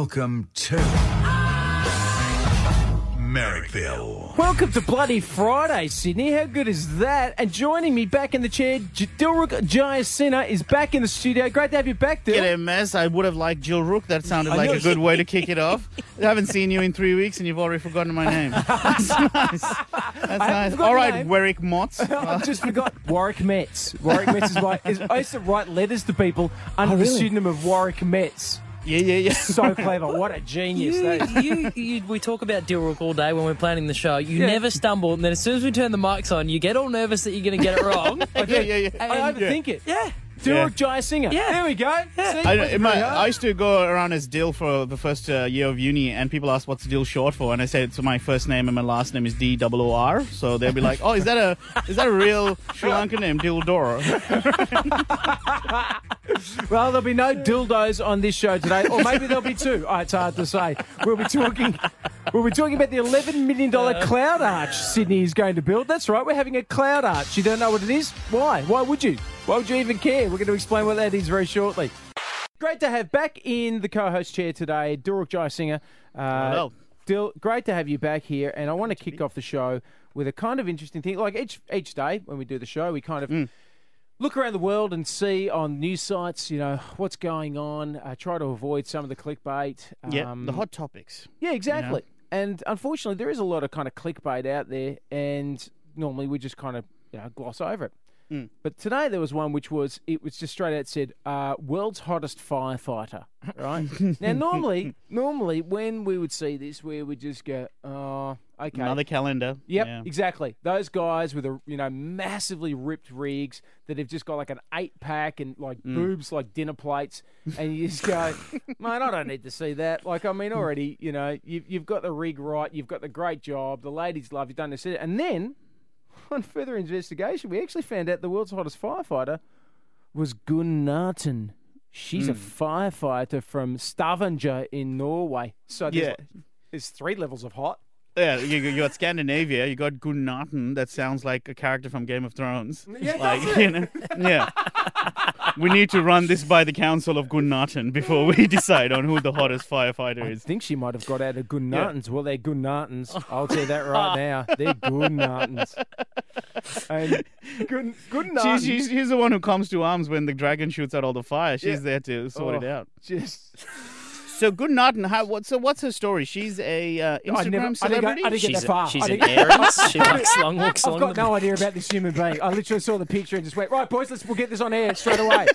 Welcome to Merrickville. Welcome to Bloody Friday, Sydney. How good is that? And joining me back in the chair, J- Dilruk Jayasinha is back in the studio. Great to have you back, Dil. G'day, mess. I would have liked Jill Rook. That sounded like a good way to kick it off. I haven't seen you in three weeks and you've already forgotten my name. That's nice. That's nice. forgotten All your right, name. Warwick Motts. I just forgot Warwick Metz. Warwick Metz is my. Is, I used to write letters to people under Oh, the pseudonym of Warwick Metz. Yeah, yeah, yeah. So clever. What a genius. You, that is. you, you, we talk about Dilruk all day when we're planning the show. You Yeah. never stumble, and then as soon as we turn the mics on, you get all nervous that you're going to get it wrong. yeah, yeah, yeah. I And- overthink it. yeah. Dilruk Singer. Yeah. There we go. See? I, my. I used to go around as Dill for the first uh, year of uni, and people ask what's Dill short for, and I said so my first name and my last name is D O O R. So they'll be like, "Oh, is that a is that a real Sri Lankan name, Dil Dora?" Well, there'll be no dildos on this show today, or maybe there'll be two. Oh, it's hard to say. We'll be talking. We'll be talking about the eleven million dollar cloud arch Sydney is going to build. That's right. We're having a cloud arch. You don't know what it is? Why? Why would you? Why would you even care? We're going to explain what that is very shortly. Great to have back in the co-host chair today, Dilruk Jayasinha. Uh, Hello. Dil, great to have you back here, and I want to kick off the show with a kind of interesting thing. Like each each day when we do the show, we kind of Mm. look around the world and see on news sites, you know, what's going on. Uh, try to avoid some of the clickbait. yeah, Um, the hot topics. yeah, exactly. And unfortunately, there is a lot of kind of clickbait out there, and normally we just kind of you know gloss over it. Mm. But today there was one which was it was just straight out said uh, world's hottest firefighter. Right now, normally, normally when we would see this, we would just go, oh, okay, Another calendar. Yep, Yeah. exactly. Those guys with a you know massively ripped rigs that have just got like an eight pack and like Mm. boobs like dinner plates, and you just go, man, I don't need to see that. Like, I mean, already, you know, you've you've got the rig right, you've got the great job, the ladies love you, don't necessarily, and then on further investigation, we actually found out the world's hottest firefighter was Gunn Narten. She's Hmm. a firefighter from Stavanger in Norway. So there's, Yeah. there's three levels of hot. Yeah, you, you got Scandinavia. You got Gunnaten. That sounds like a character from Game of Thrones. Yeah, like you know, yeah. we need to run this by the Council of Gunnaten before we decide on who the hottest firefighter is. I is. think she might have got out of Gunnartons. Well, they're Gunnartons. I'll tell you that right now. They're Gunnartons. And Gun- She's, Gunnartons she's, she's the one who comes to arms when the dragon shoots out all the fire. She's Yeah. there to sort it Oh. out. just. So Gunnaten, how what? So what's her story? She's a uh, Instagram I never- I didn't go- celebrity. I didn't get She's, that far. she's I an didn't- heiress. She likes long walks I've along got the no idea about this human being. I literally saw the picture and just went, right, boys, let's we'll get this on air straight away.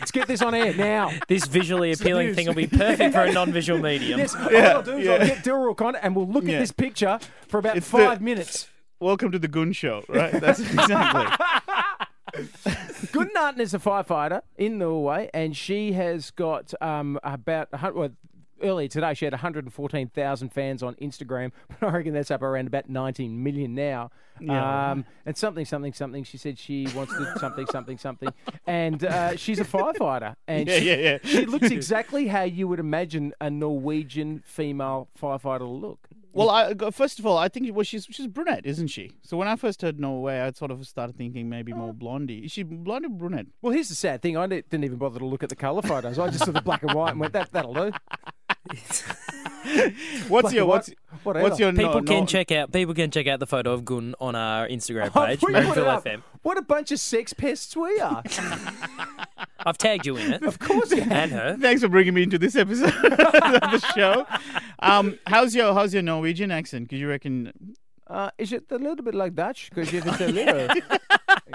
let's get this on air now. This visually appealing news. thing will be perfect for a non-visual medium. Yes, what Yeah, I'll do is yeah. I'll get Dilruk on and we'll look Yeah. at this picture for about It's the- five minutes. Welcome to the Gun Show, right? That's exactly. Gunnarten is a firefighter in Norway, and she has got um, about a hundred. Well, earlier today, she had 114,000 fans on Instagram. But I reckon that's up around about 19 million now. Yeah. Um, and something, something, something. She said she wants to something, something, something. And uh, she's a firefighter, and Yeah, she, yeah, yeah. she looks exactly how you would imagine a Norwegian female firefighter to look. Well, I, first of all, I think well, she's she's brunette, isn't she? So when I first heard Norway, I sort of started thinking maybe more oh. blondie. Is she blonde or brunette? Well, here's the sad thing. I didn't even bother to look at the colour photos. I just saw the black and white and went, that, that'll do. What's Black your what's white, whatever. what's your People no, can no- check out people can check out the photo of Gun on our Instagram Oh, page, put it Merrickville up. FM. What a bunch of sex pests we are. I've tagged you in it. of course. And her. Thanks for bringing me into this episode of the show. Um, how's your how's your Norwegian accent? Because you reckon Uh, is it a little bit like Dutch? Because if it's a little.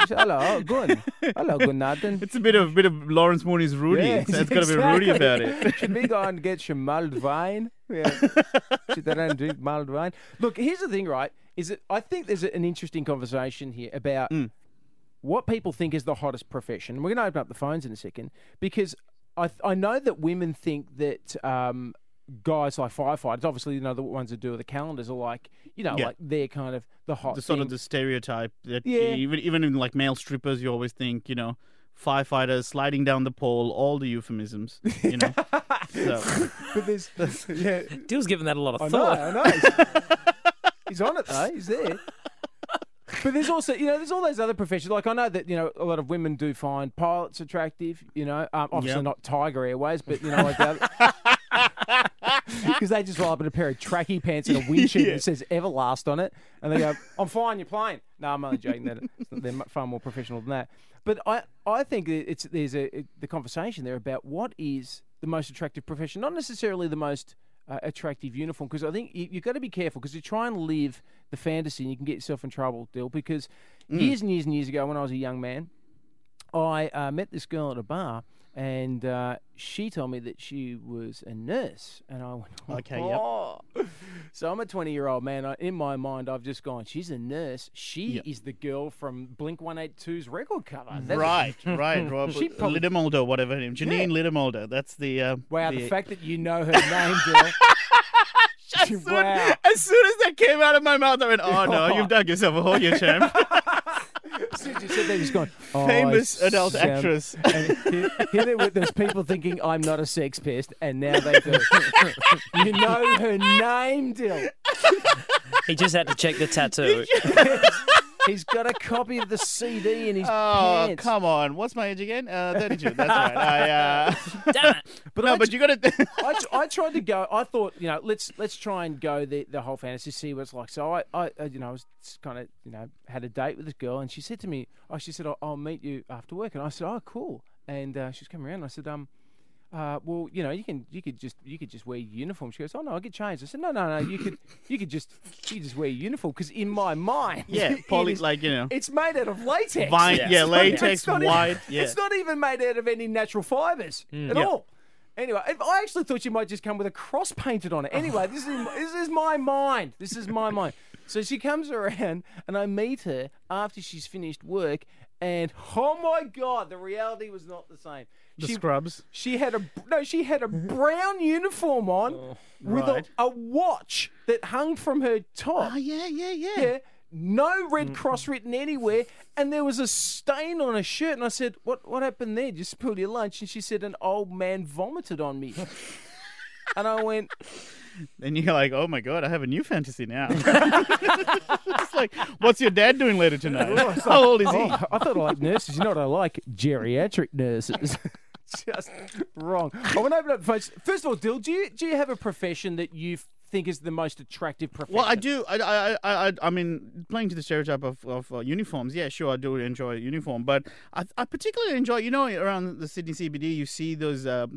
Hello, good. Hello, good nothing. it's a bit of bit of Lawrence Mooney's Rudy. It's, it's got to be Rudy about it. Should we go and get some mulled wine? Yeah. Sit there and drink mulled wine. Look, here's the thing, right? Is that I think there's an interesting conversation here about Mm. what people think is the hottest profession. We're going to open up the phones in a second because I I know that women think that um, guys like firefighters, obviously, you know, the ones that do the calendars are like, you know, Yeah. like they're kind of the hot The sort thing. of the stereotype that Yeah. even even in like male strippers, you always think you know firefighters sliding down the pole, all the euphemisms. You know. so but there's, yeah, Dill's given that a lot of I know, thought. I know. He's, he's on it though. He's there. But there's also, you know, there's all those other professions. Like I know that you know a lot of women do find pilots attractive. You know, um, obviously Yep. not Tiger Airways, but you know, like the other, because they just roll up in a pair of tracky pants and a wind sheet that says Everlast on it, and they go, "I'm fine, you're playing." No, I'm only joking. That they're far more professional than that. But I, I think it's there's a it- the conversation there about what is the most attractive profession, not necessarily the most uh, attractive uniform, because I think you, you've got to be careful because you try and live the fantasy, and you can get yourself in trouble, Dill. Because years and years and years ago, when I was a young man, I uh, met this girl at a bar, and uh, she told me that she was a nurse, and I went, Okay, yep. So I'm a 20 year old man. I, in my mind, I've just gone, she's a nurse. She Yep. is the girl from Blink 182's record cover. That's- Right, right, Rob. She probably- Lindemulder, whatever her name. Janine Lindemulder. That's the. Uh, Wow, the, the fact that you know her name, Dill. as, soon, wow. as soon as that came out of my mouth, I went, "Oh no, you've dug yourself a hole, you champ." As soon as you said that, he's gone. "Oh, Famous adult Sam." actress. And here, here there were- there's people thinking I'm not a sex pest, and now they do. you know her name, Dill. He just had to check the tattoo. He's got a copy of the CD in his Oh, pants. come on. What's my age again? Uh, 32. That's right. I, uh... Damn it. But no, I but you got to. I, tr- I tried to go. I thought, you know, let's let's try and go the the whole fantasy, see what it's like. So I, I uh, you know, I was kind of, you know, had a date with this girl, and she said to me, oh, she said, I'll, I'll meet you after work, and I said, oh, cool. And uh, she's coming around. And I said, um, uh, well, you know, you can you could just you could just wear your uniform. She goes, oh no, I'll get changed. I said, no, no, no, you could you could just you just wear your uniform because in my mind, yeah, it poly, is- like, you know. it's made out of latex. Vine, Yes. yeah, It's latex, not even- white. Yeah. It's not even made out of any natural fibres at Yeah. all. Anyway, if- I actually thought you might just come with a cross painted on it. Anyway, this is this is my mind. This is my mind. So she comes around, and I meet her after she's finished work, and oh my god, the reality was not the same. the she, scrubs. she had a no. She had a brown uniform on oh, with Right. a, a watch that hung from her top. Oh, yeah, yeah, yeah. Yeah. No red cross written anywhere, and there was a stain on her shirt. And I said, "What? What happened there? Just spilled your lunch?" And she said, "An old man vomited on me." and I went, And you're like, oh my god, I have a new fantasy now. Just like, what's your dad doing later tonight? How old is he? "Oh, I thought I like nurses. You know what I like? Geriatric nurses." Just wrong. I want to open up phones. First of all, Dill, do you do you have a profession that you think is the most attractive profession? Well, I do. I, I, I, I, I mean, playing to the stereotype of, of uh, uniforms. Yeah, sure, I do enjoy uniform, but I, I particularly enjoy. You know, around the Sydney CBD, you see those uh,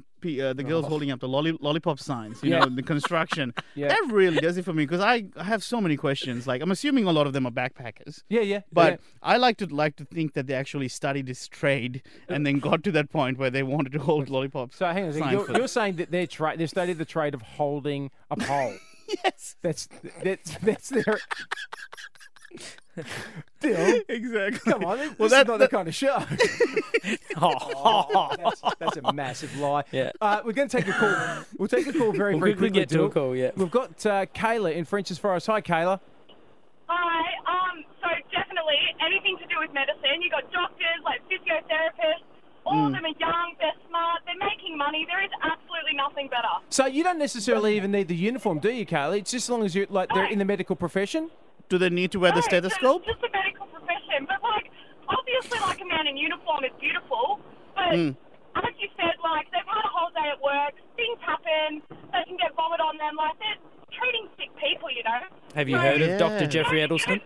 uh, the girls holding up the lolli- lollipop signs. You Yeah. know, the construction. Yeah. That really does it for me because I I have so many questions. Like, I'm assuming a lot of them are backpackers. Yeah, yeah. But yeah. I like to like to think that they actually studied this trade and then got to that point where they wanted to hold lollipops. So hang on sign You're, you're saying that they're tra- they've studied the trade of holding a pole. yes, That's that's that's their. Dill, exactly. come on. This Well, is that- not that- the kind of show. Oh, that's, that's a massive lie. Yeah. Uh, we're going to take a call. We'll take a call very, We'll very quickly quickly. get to a call, yeah. We've got uh, Kayla in French's Forest. Hi, Kayla. Hi. Um. So definitely anything to do with medicine. You got doctors, like physiotherapists. All of them are young. They're smart. They're making money. There is absolutely nothing better. So you don't necessarily even need the uniform, do you, Kayla? It's just as long as you're like they're in the medical profession. Do they need to wear the No, it's stethoscope? Just a medical profession, but like obviously, like a man in uniform is beautiful, but. Mm. As you said, like they've had a whole day at work, things happen, they can get vomit on them, like they're treating sick people, you know. Have you So- heard Yeah. of Dr. Geoffrey You Edelsten?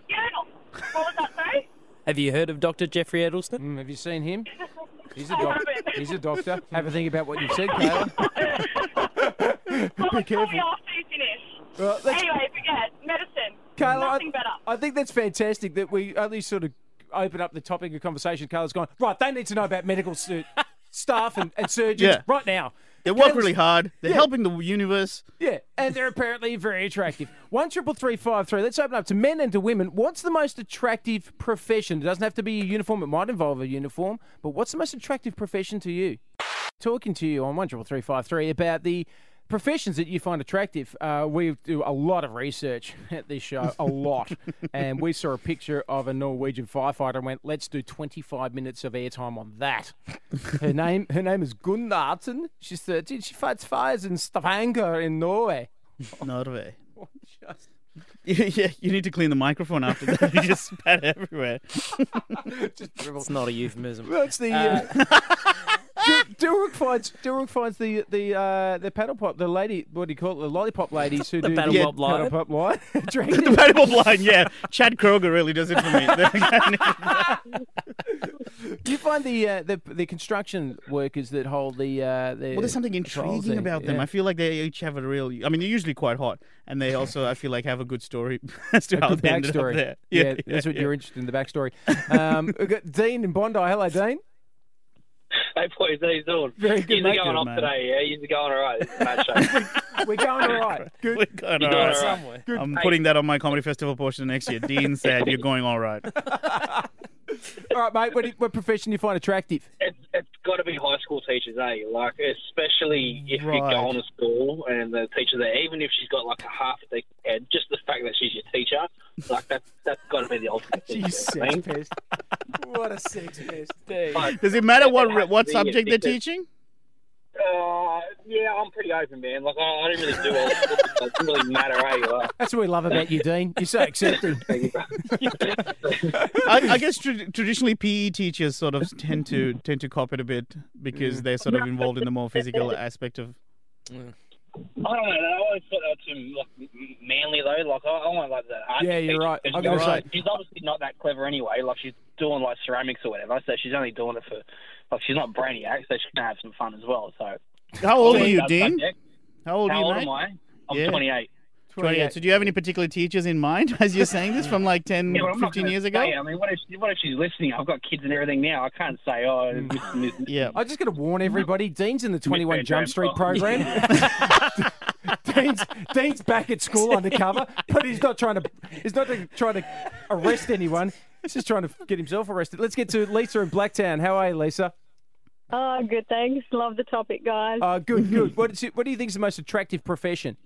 What was that, sorry? Have you heard of Dr. Geoffrey Edelsten? Mm, have you seen him? He's a doctor. He's a doctor. Have a think about what you've said, Kayla. Well, Be tell careful. after you finish. Well, Anyway, but yeah, medicine. Kayla, Nothing I, better. I think that's fantastic that we at least sort of open up the topic of conversation. Kayla's gone, right, they need to know about medical su- staff and, and surgeons Yeah. right now. They work Kayla's- really hard. They're Yeah. helping the universe. Yeah, and they're apparently very attractive. One triple three five three. Let's open up to men and to women. What's the most attractive profession? It doesn't have to be a uniform. It might involve a uniform. But what's the most attractive profession to you? Talking to you on one triple three five three about the professions that you find attractive. Uh, we do a lot of research at this show, a lot, and we saw a picture of a Norwegian firefighter and went, "Let's do twenty five minutes of airtime on that." Her name, her name is Gunnarten. She's thirteen. She fights fires in Stavanger in Norway. Norway. Just- yeah, you need to clean the microphone after that. You just spat everywhere. just. It's not a euphemism. That's the. Uh, Dilruk finds Dilruk finds the the uh, the paddle pop the lady what do you call it the lollipop ladies who The do paddle the pop line. paddle pop line. Drag the them. paddle line, yeah. Chad Kroeger really does it for me. Do you find the, uh, the the construction workers that hold the uh, the well, there's something intriguing about them. Yeah. I feel like they each have a real. I mean, they're usually quite hot, and they also, I feel like, have a good story as to A how good they ended up backstory. there. Yeah, that's what you're interested in the backstory. Um, we've got Dean in Bondi. Hello, Dean. Hey boys, how you doing? Very good, You're mate. going Good, off man. today, yeah? You're going all right. It's a mad show. We're going all right. Good. We're going You're all going right. all right. Somewhere. I'm putting that on my comedy festival portion next year. Dean said you're going all right. All right, mate. What, do- what profession do you find attractive? It's, it's got to be high school teachers, eh? Like, especially if Right. you're going to school and the teacher there, even if she's got like a half a decent head, just the fact that she's your teacher, like that, that's got to be the ultimate thing. You you know what I sex mean? pest. What a sex pest. But, Does it matter what what subject they're addictive. teaching? Uh, yeah, I'm pretty open, man. Like, I, I don't really do all that. It doesn't really matter, eh? Like, That's what we love about you, Dean. You're so accepting. I, I guess tra- traditionally PE teachers sort of tend to tend to cop it a bit because they're sort of involved in the more physical aspect of. I don't know. I always thought that was too like manly though. Like I, I want like that. art Yeah, you're teacher, right. 'cause I'm you're gonna right. say- she's obviously not that clever anyway. Like she's doing like ceramics or whatever. So she's only doing it for like she's not brainiac, so she can have some fun as well. So How old are you, Dean? subject. How old How are you, old mate? am I? I'm Yeah. 28. 28. So do you have any particular teachers in mind as you're saying this from like 10, Yeah, but I'm not 15 gonna years ago? say, I mean, what if what if she's listening? I've got kids and everything now. I can't say, oh, Mm. this, this, Yeah. I'm just going to warn everybody. Dean's in the 21 Jump Street program. Dean's, Dean's back at school undercover, but he's not trying to. He's not trying to arrest anyone. He's just trying to get himself arrested. Let's get to Lisa in Blacktown. How are you, Lisa? Oh, good. Thanks. Love the topic, guys. Uh, good, good. What, is it, what do you think is the most attractive profession?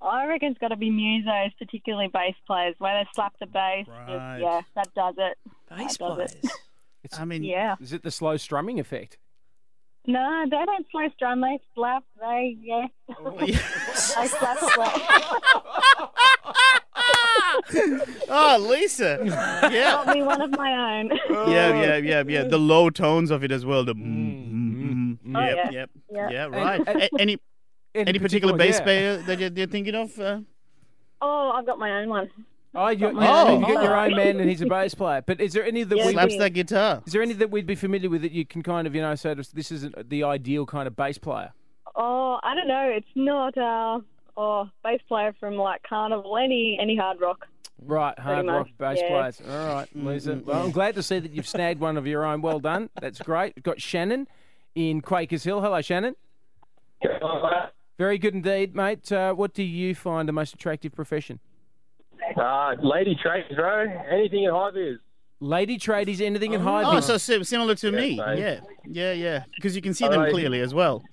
I reckon it's got to be musos, particularly bass players, When they slap the bass. Right. yeah, that does it. Bass That does it. players. I mean, Yeah. Is it the slow strumming effect? No, they don't slow strum. They slap. They yeah. Oh, yeah. They slap it well. Oh, Lisa. Yeah. Got me one of my own. Yeah, yeah, yeah, yeah. The low tones of it as well. The mm, mm, mm. Oh, yep, yeah. yep, Yeah. yeah, right. and- A- any any particular yeah. bass player that you're, you're thinking of? Uh, Oh, I've got my own one. Oh, you, my yeah, own. you got your Oh. own man, and he's a bass player. But is there any that Yeah, we, slaps that guitar. is there any that we'd be familiar with that you can kind of you know say this isn't the ideal kind of bass player? Oh, I don't know. It's not uh oh bass player from like Carnival, any any hard rock. Right, hard much, rock bass yeah. players. All right, Lisa. Well, I'm glad to see that you've snagged one of your own. Well done. That's great. We've got Shannon in Quakers Hill. Hello, Shannon. Very good indeed, mate. Uh, what do you find the most attractive profession? Uh, lady trades, bro. Anything in high vis. Lady tradies, anything in high Oh, vis. so similar to me. mate. Yeah, yeah, yeah. Because you can see them Alright. clearly as well.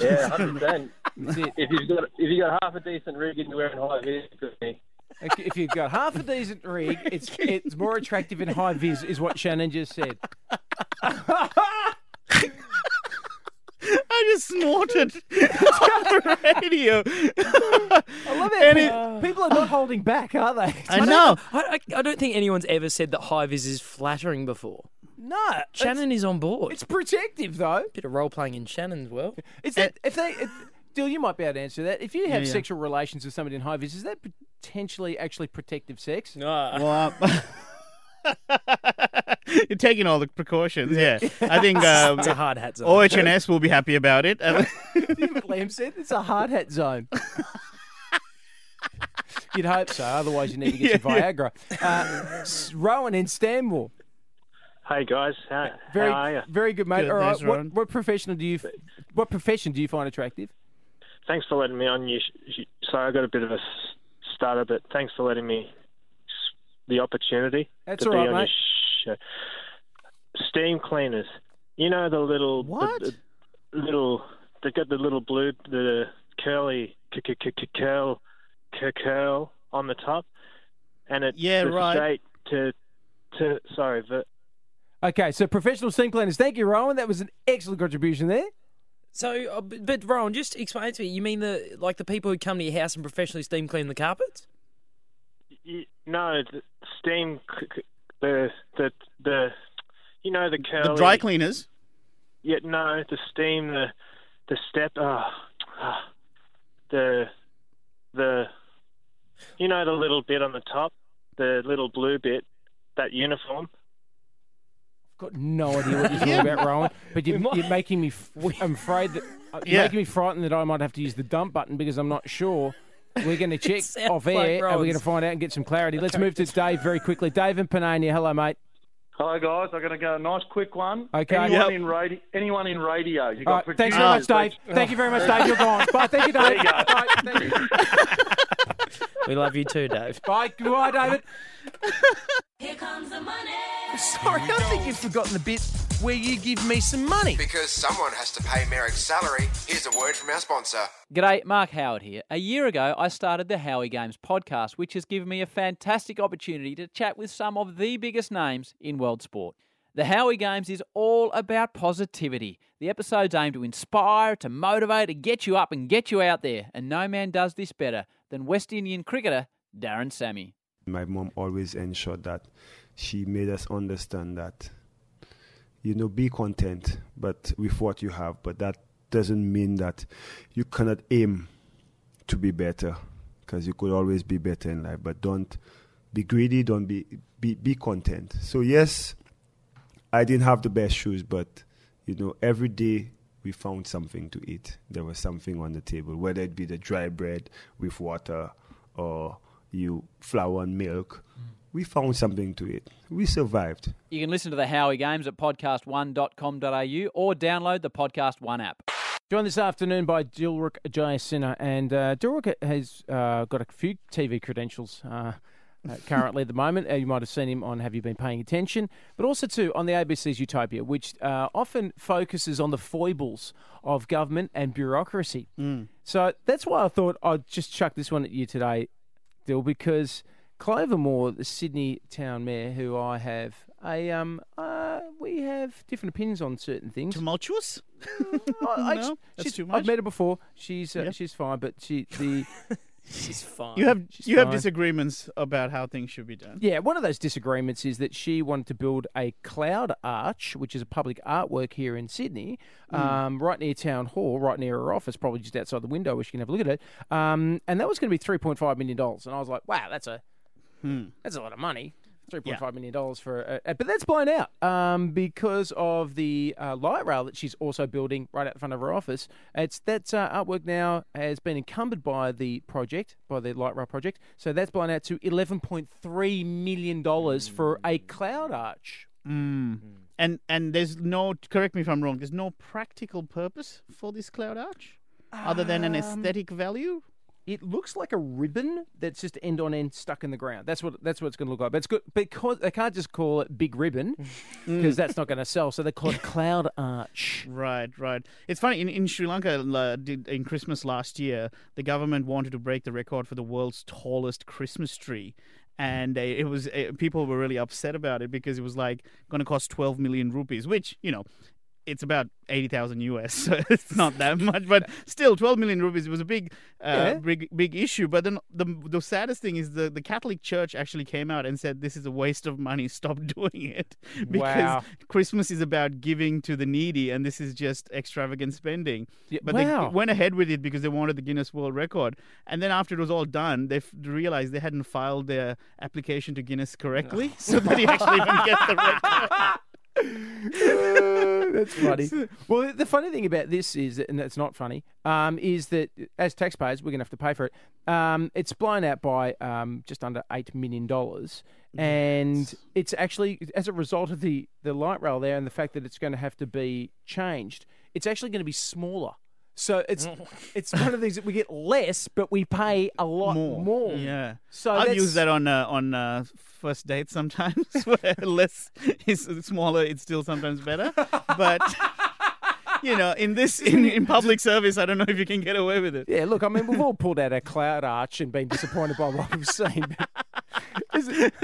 Yeah, hundred percent. That's it. If you've got if you got half a decent rig and you're wearing high vis, it could be. If you've got half a decent rig, it's it's more attractive in high vis, is what Shannon just said. I just snorted on the radio. I love And it. People are not holding back, are they? I know. I, I, I don't think anyone's ever said that high vis is flattering before. No, Shannon is on board. It's protective, though. bit of role playing in Shannon's world. Is that if they? If, Dill, you might be able to answer that. If you have yeah. sexual relations with somebody in high vis, is that potentially actually protective sex? No. Well, you're taking all the precautions. Yeah, I think um, It's a hard hat zone. OHS will be happy about it. Uh, Liam said it's a hard hat zone. You'd hope so. Otherwise, you need to get some Viagra. Uh, Rowan in Stanmore. Hey guys, how, Very, how are you? very good, mate. Good, All right. thanks, What, Rowan. what profession do you? What profession do you find attractive? Thanks for letting me on. You, you sorry, I got a bit of a stutter, but thanks for letting me the opportunity That's to all be right, on mate. your show. Steam cleaners. You know the little the- What? the little they got the little blue the curly curl curl on the top, and it Yeah, right. straight to to sorry, the, Okay, so professional steam cleaners. Thank you, Rowan. That was an excellent contribution there. So, uh, but, but Rowan, just explain to me. You mean the like the people who come to your house and professionally steam clean the carpets? no the steam c- c- the the the you know the curly the dry cleaners. Yeah, no, the steam, the the step, uh, uh, the the, you know, the little bit on the top, the little blue bit, that uniform. Got no idea what you're talking about, Rowan. But you're, you're making me. F- I'm afraid that uh, you're Yeah. making me frightened that I might have to use the dump button because I'm not sure. We're going to check sounds off like air and we're going to find out and get some clarity. Let's move to Dave very quickly. Dave and Panania, hello, mate. Hello, guys. I'm going to go a nice quick one. Okay. Anyone Yep. in radio? Anyone in radio? You got right, thanks very much, producers, Dave. Thank you very much, Dave. You're gone. Bye. Thank you, Dave. you go. Bye. Thank you. We love you too, Dave. Bye. Goodbye, David. Here comes the money. Sorry, I think you've forgotten the bit where you give me some money. Because someone has to pay Merrick's salary, here's a word from our sponsor. G'day, Mark Howard here. A year ago, I started the Howie Games podcast, which has given me a fantastic opportunity to chat with some of the biggest names in world sport. The Howie Games is all about positivity. The episodes aim to inspire, to motivate, to get you up and get you out there. And no man does this better than West Indian cricketer Darren Sammy. My mom always ensured that she made us understand that, you know, be content, but with what you have. But that doesn't mean that you cannot aim to be better, because you could always be better in life. But don't be greedy. Don't be be be content. So yes, I didn't have the best shoes, but you know, every day we found something to eat. There was something on the table, whether it be the dry bread with water or you flour and milk. Mm. We found something to eat. We survived. You can listen to the Howie Games at podcast1.com.au or download the Podcast One app. Joined this afternoon by Dilruk Jayasinha, and uh, Dilruk has uh, got a few TV credentials uh, uh, currently at the moment. Uh, you might have seen him on Have You Been Paying Attention, but also too on the ABC's Utopia, which uh, often focuses on the foibles of government and bureaucracy. So that's why I thought I'd just chuck this one at you today, Dill, because Clover Moore, the Sydney town mayor, who I have a um, uh, we have different opinions on certain things. Tumultuous? I, I- No, that's she's- too I've met her before. She's uh, Yeah. she's fine, but she the She's fine. You have She's you have fine. disagreements about how things should be done. yeah one of those disagreements is that she wanted to build a cloud arch, which is a public artwork here in Sydney, um, right near town hall, right near her office, probably just outside the window where she can have a look at it. Um, and that was going to be three point five million dollars, and I was like, wow, that's a that's a lot of money. Three point five million dollars for, a, a- but that's blown out um, because of the uh, light rail that she's also building right out the front of her office. It's that uh, artwork now has been encumbered by the project, by the light rail project. So that's blown out to eleven point three million dollars for a cloud arch. Mm. And and there's no correct me if I'm wrong. There's no practical purpose for this cloud arch other than an Um, aesthetic value. It looks like a ribbon that's just end on end stuck in the ground. That's what that's what it's going to look like. But it's good because they can't just call it big ribbon because that's not going to sell. So they call it cloud arch. Right, right. It's funny in, in Sri Lanka uh, did, in Christmas last year, the government wanted to break the record for the world's tallest Christmas tree. And uh, it was uh, people were really upset about it because it was like going to cost 12 million rupees, which, you know, it's about 80,000 US, so it's not that much, but still 12 million rupees was a big uh, Yeah. big big issue. But then the the saddest thing is the the Catholic Church actually came out and said this is a waste of money, stop doing it. Because Wow. Christmas is about giving to the needy and this is just extravagant spending. Yeah, But wow. they went ahead with it because they wanted the Guinness World Record. And then after it was all done, they f- realized they hadn't filed their application to Guinness correctly, so they didn't actually even get the record. That's funny. Well, the funny thing about this is, and it's not funny, um, is that as taxpayers, we're going to have to pay for it. Um, it's blown out by um, just under $8 million. And it's actually, as a result of the, the light rail there and the fact that it's going to have to be changed, it's actually going to be smaller. So it's it's one of the things that we get less, but we pay a lot more. Yeah. So I've that's- used that on uh, on uh, first dates sometimes. where less is smaller, it's still sometimes better. But you know, in this in, in public service, I don't know if you can get away with it. Yeah, look, I mean, we've all pulled out our cloud arch and been disappointed by what we've seen. It-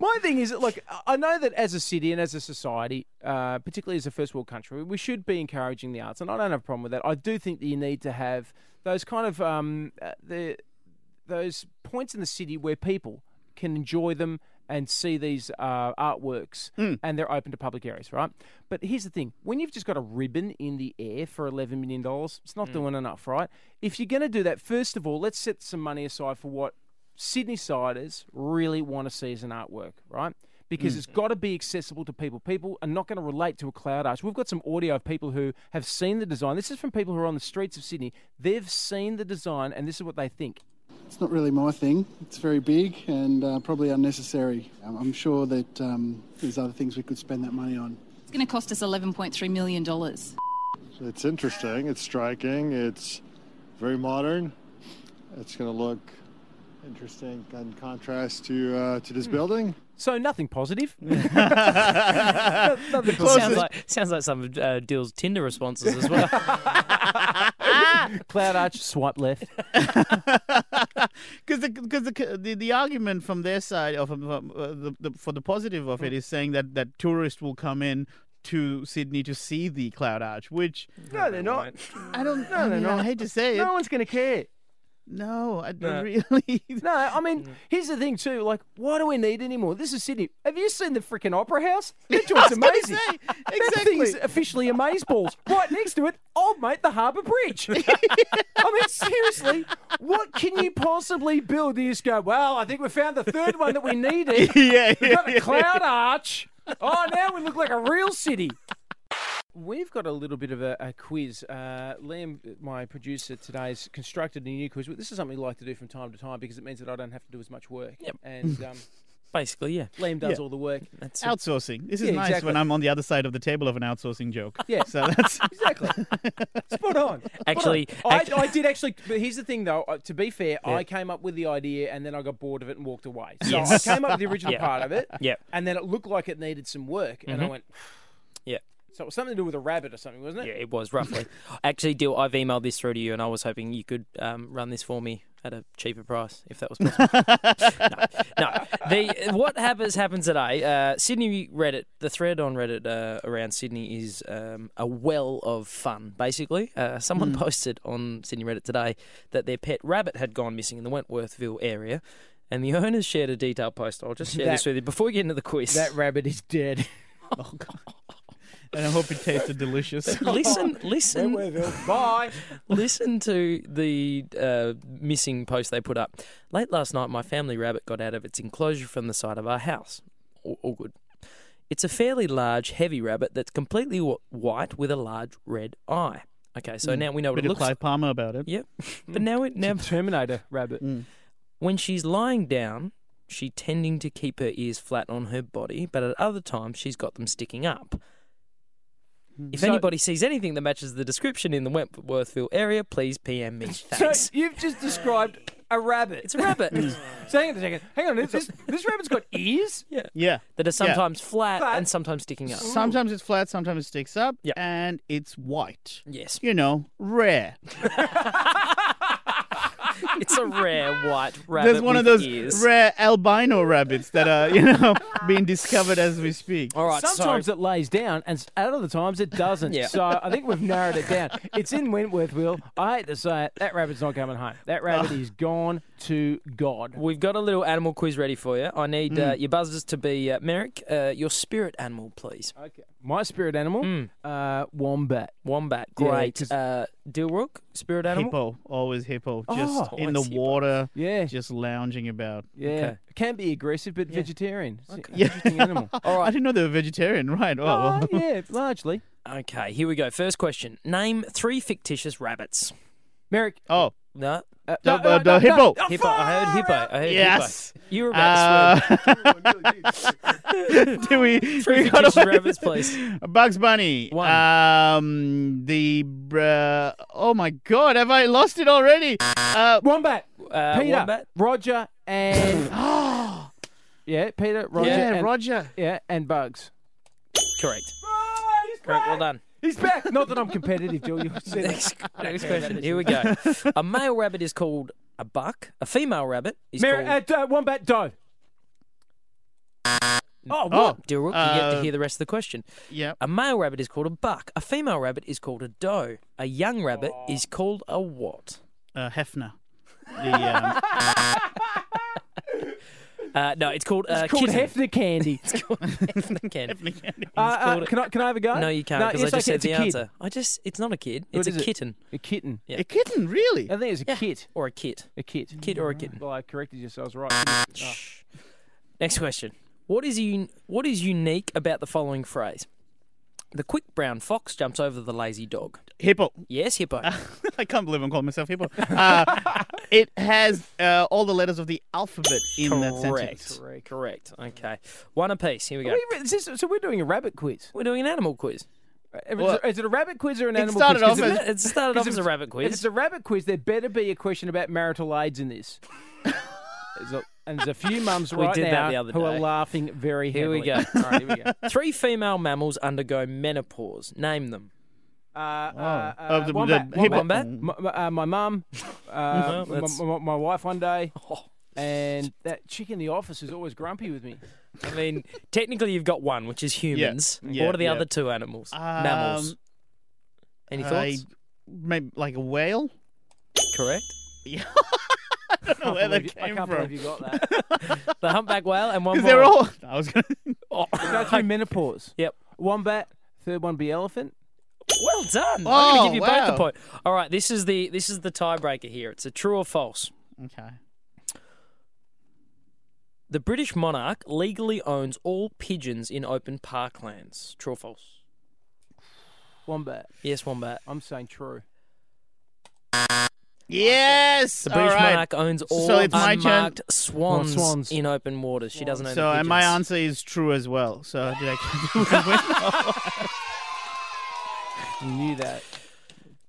my thing is, look, I know that as a city and as a society, uh, particularly as a first world country, we should be encouraging the arts, and I don't have a problem with that. I do think that you need to have those kind of um, uh, the those points in the city where people can enjoy them and see these uh, artworks, and they're open to public areas, right? But here's the thing: when you've just got a ribbon in the air for eleven million dollars, it's not doing enough, right? If you're going to do that, first of all, let's set some money aside for what Sydney siders really want to see as an artwork, right? Because Mm. it's got to be accessible to people. People are not going to relate to a cloud arch. We've got some audio of people who have seen the design. This is from people who are on the streets of Sydney. They've seen the design, and this is what they think. It's not really my thing. It's very big and uh, probably unnecessary. Um, I'm sure that um, there's other things we could spend that money on. It's going to cost us $11.3 million. It's interesting. It's striking. It's very modern. It's going to look interesting in contrast to uh, to this building. So nothing positive. sounds like sounds like some of uh, Dill's Tinder responses as well. Cloud arch, swipe left. Because the, cause the, the the argument from their side of um, uh, the, the for the positive of it is saying that that tourists will come in to Sydney to see the Cloud Arch, which No, they're not. I don't. No, I, they're mean, I hate to say it. No one's going to care. No, I No. really. No, I mean, here's the thing too. Like, why do we need anymore? This is Sydney. Have you seen the freaking Opera House? That joint's amazing. say, That exactly. thing's officially amazeballs. Right next to it, old mate, the Harbour Bridge. I mean, seriously, what can you possibly build? You just go, well, I think we found the third one that we needed. Yeah, We've got yeah, a cloud arch. Oh, now we look like a real city. We've got a little bit of a, a quiz. Uh, Liam, my producer today, has constructed a new quiz. This is something we like to do from time to time because it means that I don't have to do as much work. Yep. And um, Basically, yeah. Liam does Yeah. all the work. That's Outsourcing. This is Yeah, nice exactly. when I'm on the other side of the table of an outsourcing joke. Yeah. So that's exactly spot on. Spot Actually- on. I, act- I did actually. But here's the thing, though. uh, To be fair, Yeah. I came up with the idea and then I got bored of it and walked away. So Yes. I came up with the original Yeah. part of it. Yep. And then it looked like it needed some work, and I Mhm. went. Yeah. So it was something to do with a rabbit or something, wasn't it? Yeah, it was roughly. Actually, Dill, I've emailed this through to you, and I was hoping you could um, run this for me at a cheaper price, if that was possible. no, no. The what happens happens today. Uh, Sydney Reddit, the thread on Reddit uh, around Sydney is um, a well of fun. Basically, uh, someone Hmm. posted on Sydney Reddit today that their pet rabbit had gone missing in the Wentworthville area. And the owners shared a detailed post. I'll just share That- this with you before we get into the quiz. That rabbit is dead. and I hope it tasted delicious. listen, listen. Bye. Listen to the uh, missing post they put up. Late last night, my family rabbit got out of its enclosure from the side of our house. All, all good. It's a fairly large, heavy rabbit that's completely wh- white with a large red eye. Okay, so Mm. now we know what Bit it of looks Clive like. Palmer about it. Yep. But now it now Terminator rabbit. when she's lying down, she tending to keep her ears flat on her body, but at other times she's got them sticking up. Mm. If So- anybody sees anything that matches the description in the Wentworthville area, please PM me. Thanks. So you've just described a rabbit. It's a rabbit. so hang on a second. Hang on. This, this rabbit's got ears? Yeah. Yeah. That are sometimes flat, Flat. and sometimes sticking up. Sometimes it's flat, sometimes it sticks up, Yeah. and it's white. Yes. You know, rare. it's a rare white rabbit. There's one of those ears. rare albino rabbits that are, you know, being discovered as we speak. All right, Sometimes it lays down, and s- at other times it doesn't. Yeah. So I think we've narrowed it down. It's in Wentworthville. I hate to say it, that rabbit's not coming home. That rabbit is gone to God. We've got a little animal quiz ready for you. I need Mm. uh, your buzzers to be uh, Merrick. Uh, your spirit animal, please. Okay. My spirit animal, uh, wombat. Wombat, Yeah, great. 'cause- uh, Dilruk, spirit animal. Hippo, always hippo, just Oh, in the always water, Yeah. just lounging about. Yeah. Okay. Can be aggressive, but vegetarian. It's an Yeah. Interesting animal. All right. I didn't know they were vegetarian, right? Oh, oh well. yeah, largely. Okay, here we go. First question: Name three fictitious rabbits. Merrick. Oh, No, Uh, the, no, uh, no, the no, hippo. hippo. I heard hippo. I heard Yes. hippo. You were about to swear. Uh, do we? Three we got fictitious away- rabbits, please. Bugs Bunny. One. Um, the. Uh, oh my God, have I lost it already? Uh, Wombat. Uh, Peter. Wombat. Roger and. yeah, Peter, Roger. yeah, and, Roger. Yeah, and Bugs. Correct. Correct. Well done. He's back. Not that I'm competitive, Jill. You said Next, next question. Here we go. A male rabbit is called a buck. A female rabbit is Mer- called. uh, uh, Wombat Doe. Oh, Oh, what? Dilruk, you get to uh, hear the rest of the question. Yeah. A male rabbit is called a buck. A female rabbit is called a doe. A young rabbit Oh. is called a what? Uh, Hefner. The, um, Uh, no, it's called. Uh, It's called kitten. Hefner candy. it's called Hefner candy. Uh, uh, called- can I can I have a go? No, you can't No, because yes, I just can. said the answer. I just. It's not a kid. What It's a is it? kitten. A kitten. Yeah. A kitten, really? I think it's a Yeah. kit. Or a kit. A kit. Kid or a kitten. Well, I corrected you, so I was right. Oh. Next question. What is un- What is unique about the following phrase? The quick brown fox jumps over the lazy dog. Hippo. Yes, hippo. I can't believe I'm calling myself hippo. Uh, it has uh, all the letters of the alphabet in that sentence. Correct. Correct. Okay. One apiece. Here we go. Are we re- is this- so we're doing a rabbit quiz. We're doing an animal quiz. Is, Well, it, is it a rabbit quiz or an animal started quiz? off 'Cause as- if It started off as a rabbit If quiz. it's a rabbit quiz, there better be a question about marital aids in this. There's a- and there's a few mums We right did that now the other who are day. laughing very Here we heavily. go. All right, here we go. Three female mammals undergo menopause. Name them. Uh, uh, Oh, uh, the- wombat, the hippo. wombat. Wombat? My, uh, my mum, uh, Well, my, that's- my, my wife one day, Oh. and that chick in the office is always grumpy with me. I mean, technically you've got one, which is humans. Yeah, what are the yeah. other two animals? mammals. Um, Any I- thoughts? maybe like a whale? Correct. Yeah. I don't know where that believe you- I came can't from. believe you got that. The humpback whale and one Because more. they're all. I was gonna. Oh, Go through menopause. Yep. Wombat. Third one be elephant. Well done. I'm going to give you both wow. the point. All right, this is the this is the tiebreaker here. It's a true or false. Okay. The British monarch legally owns all pigeons in open parklands. True or false? One Wombat. Yes, wombat. I'm saying true. Yes. The all British right. monarch owns all So it's my turn. unmarked swans, swans. in open waters. She doesn't own So the and my answer is true as well. So did I? You knew that.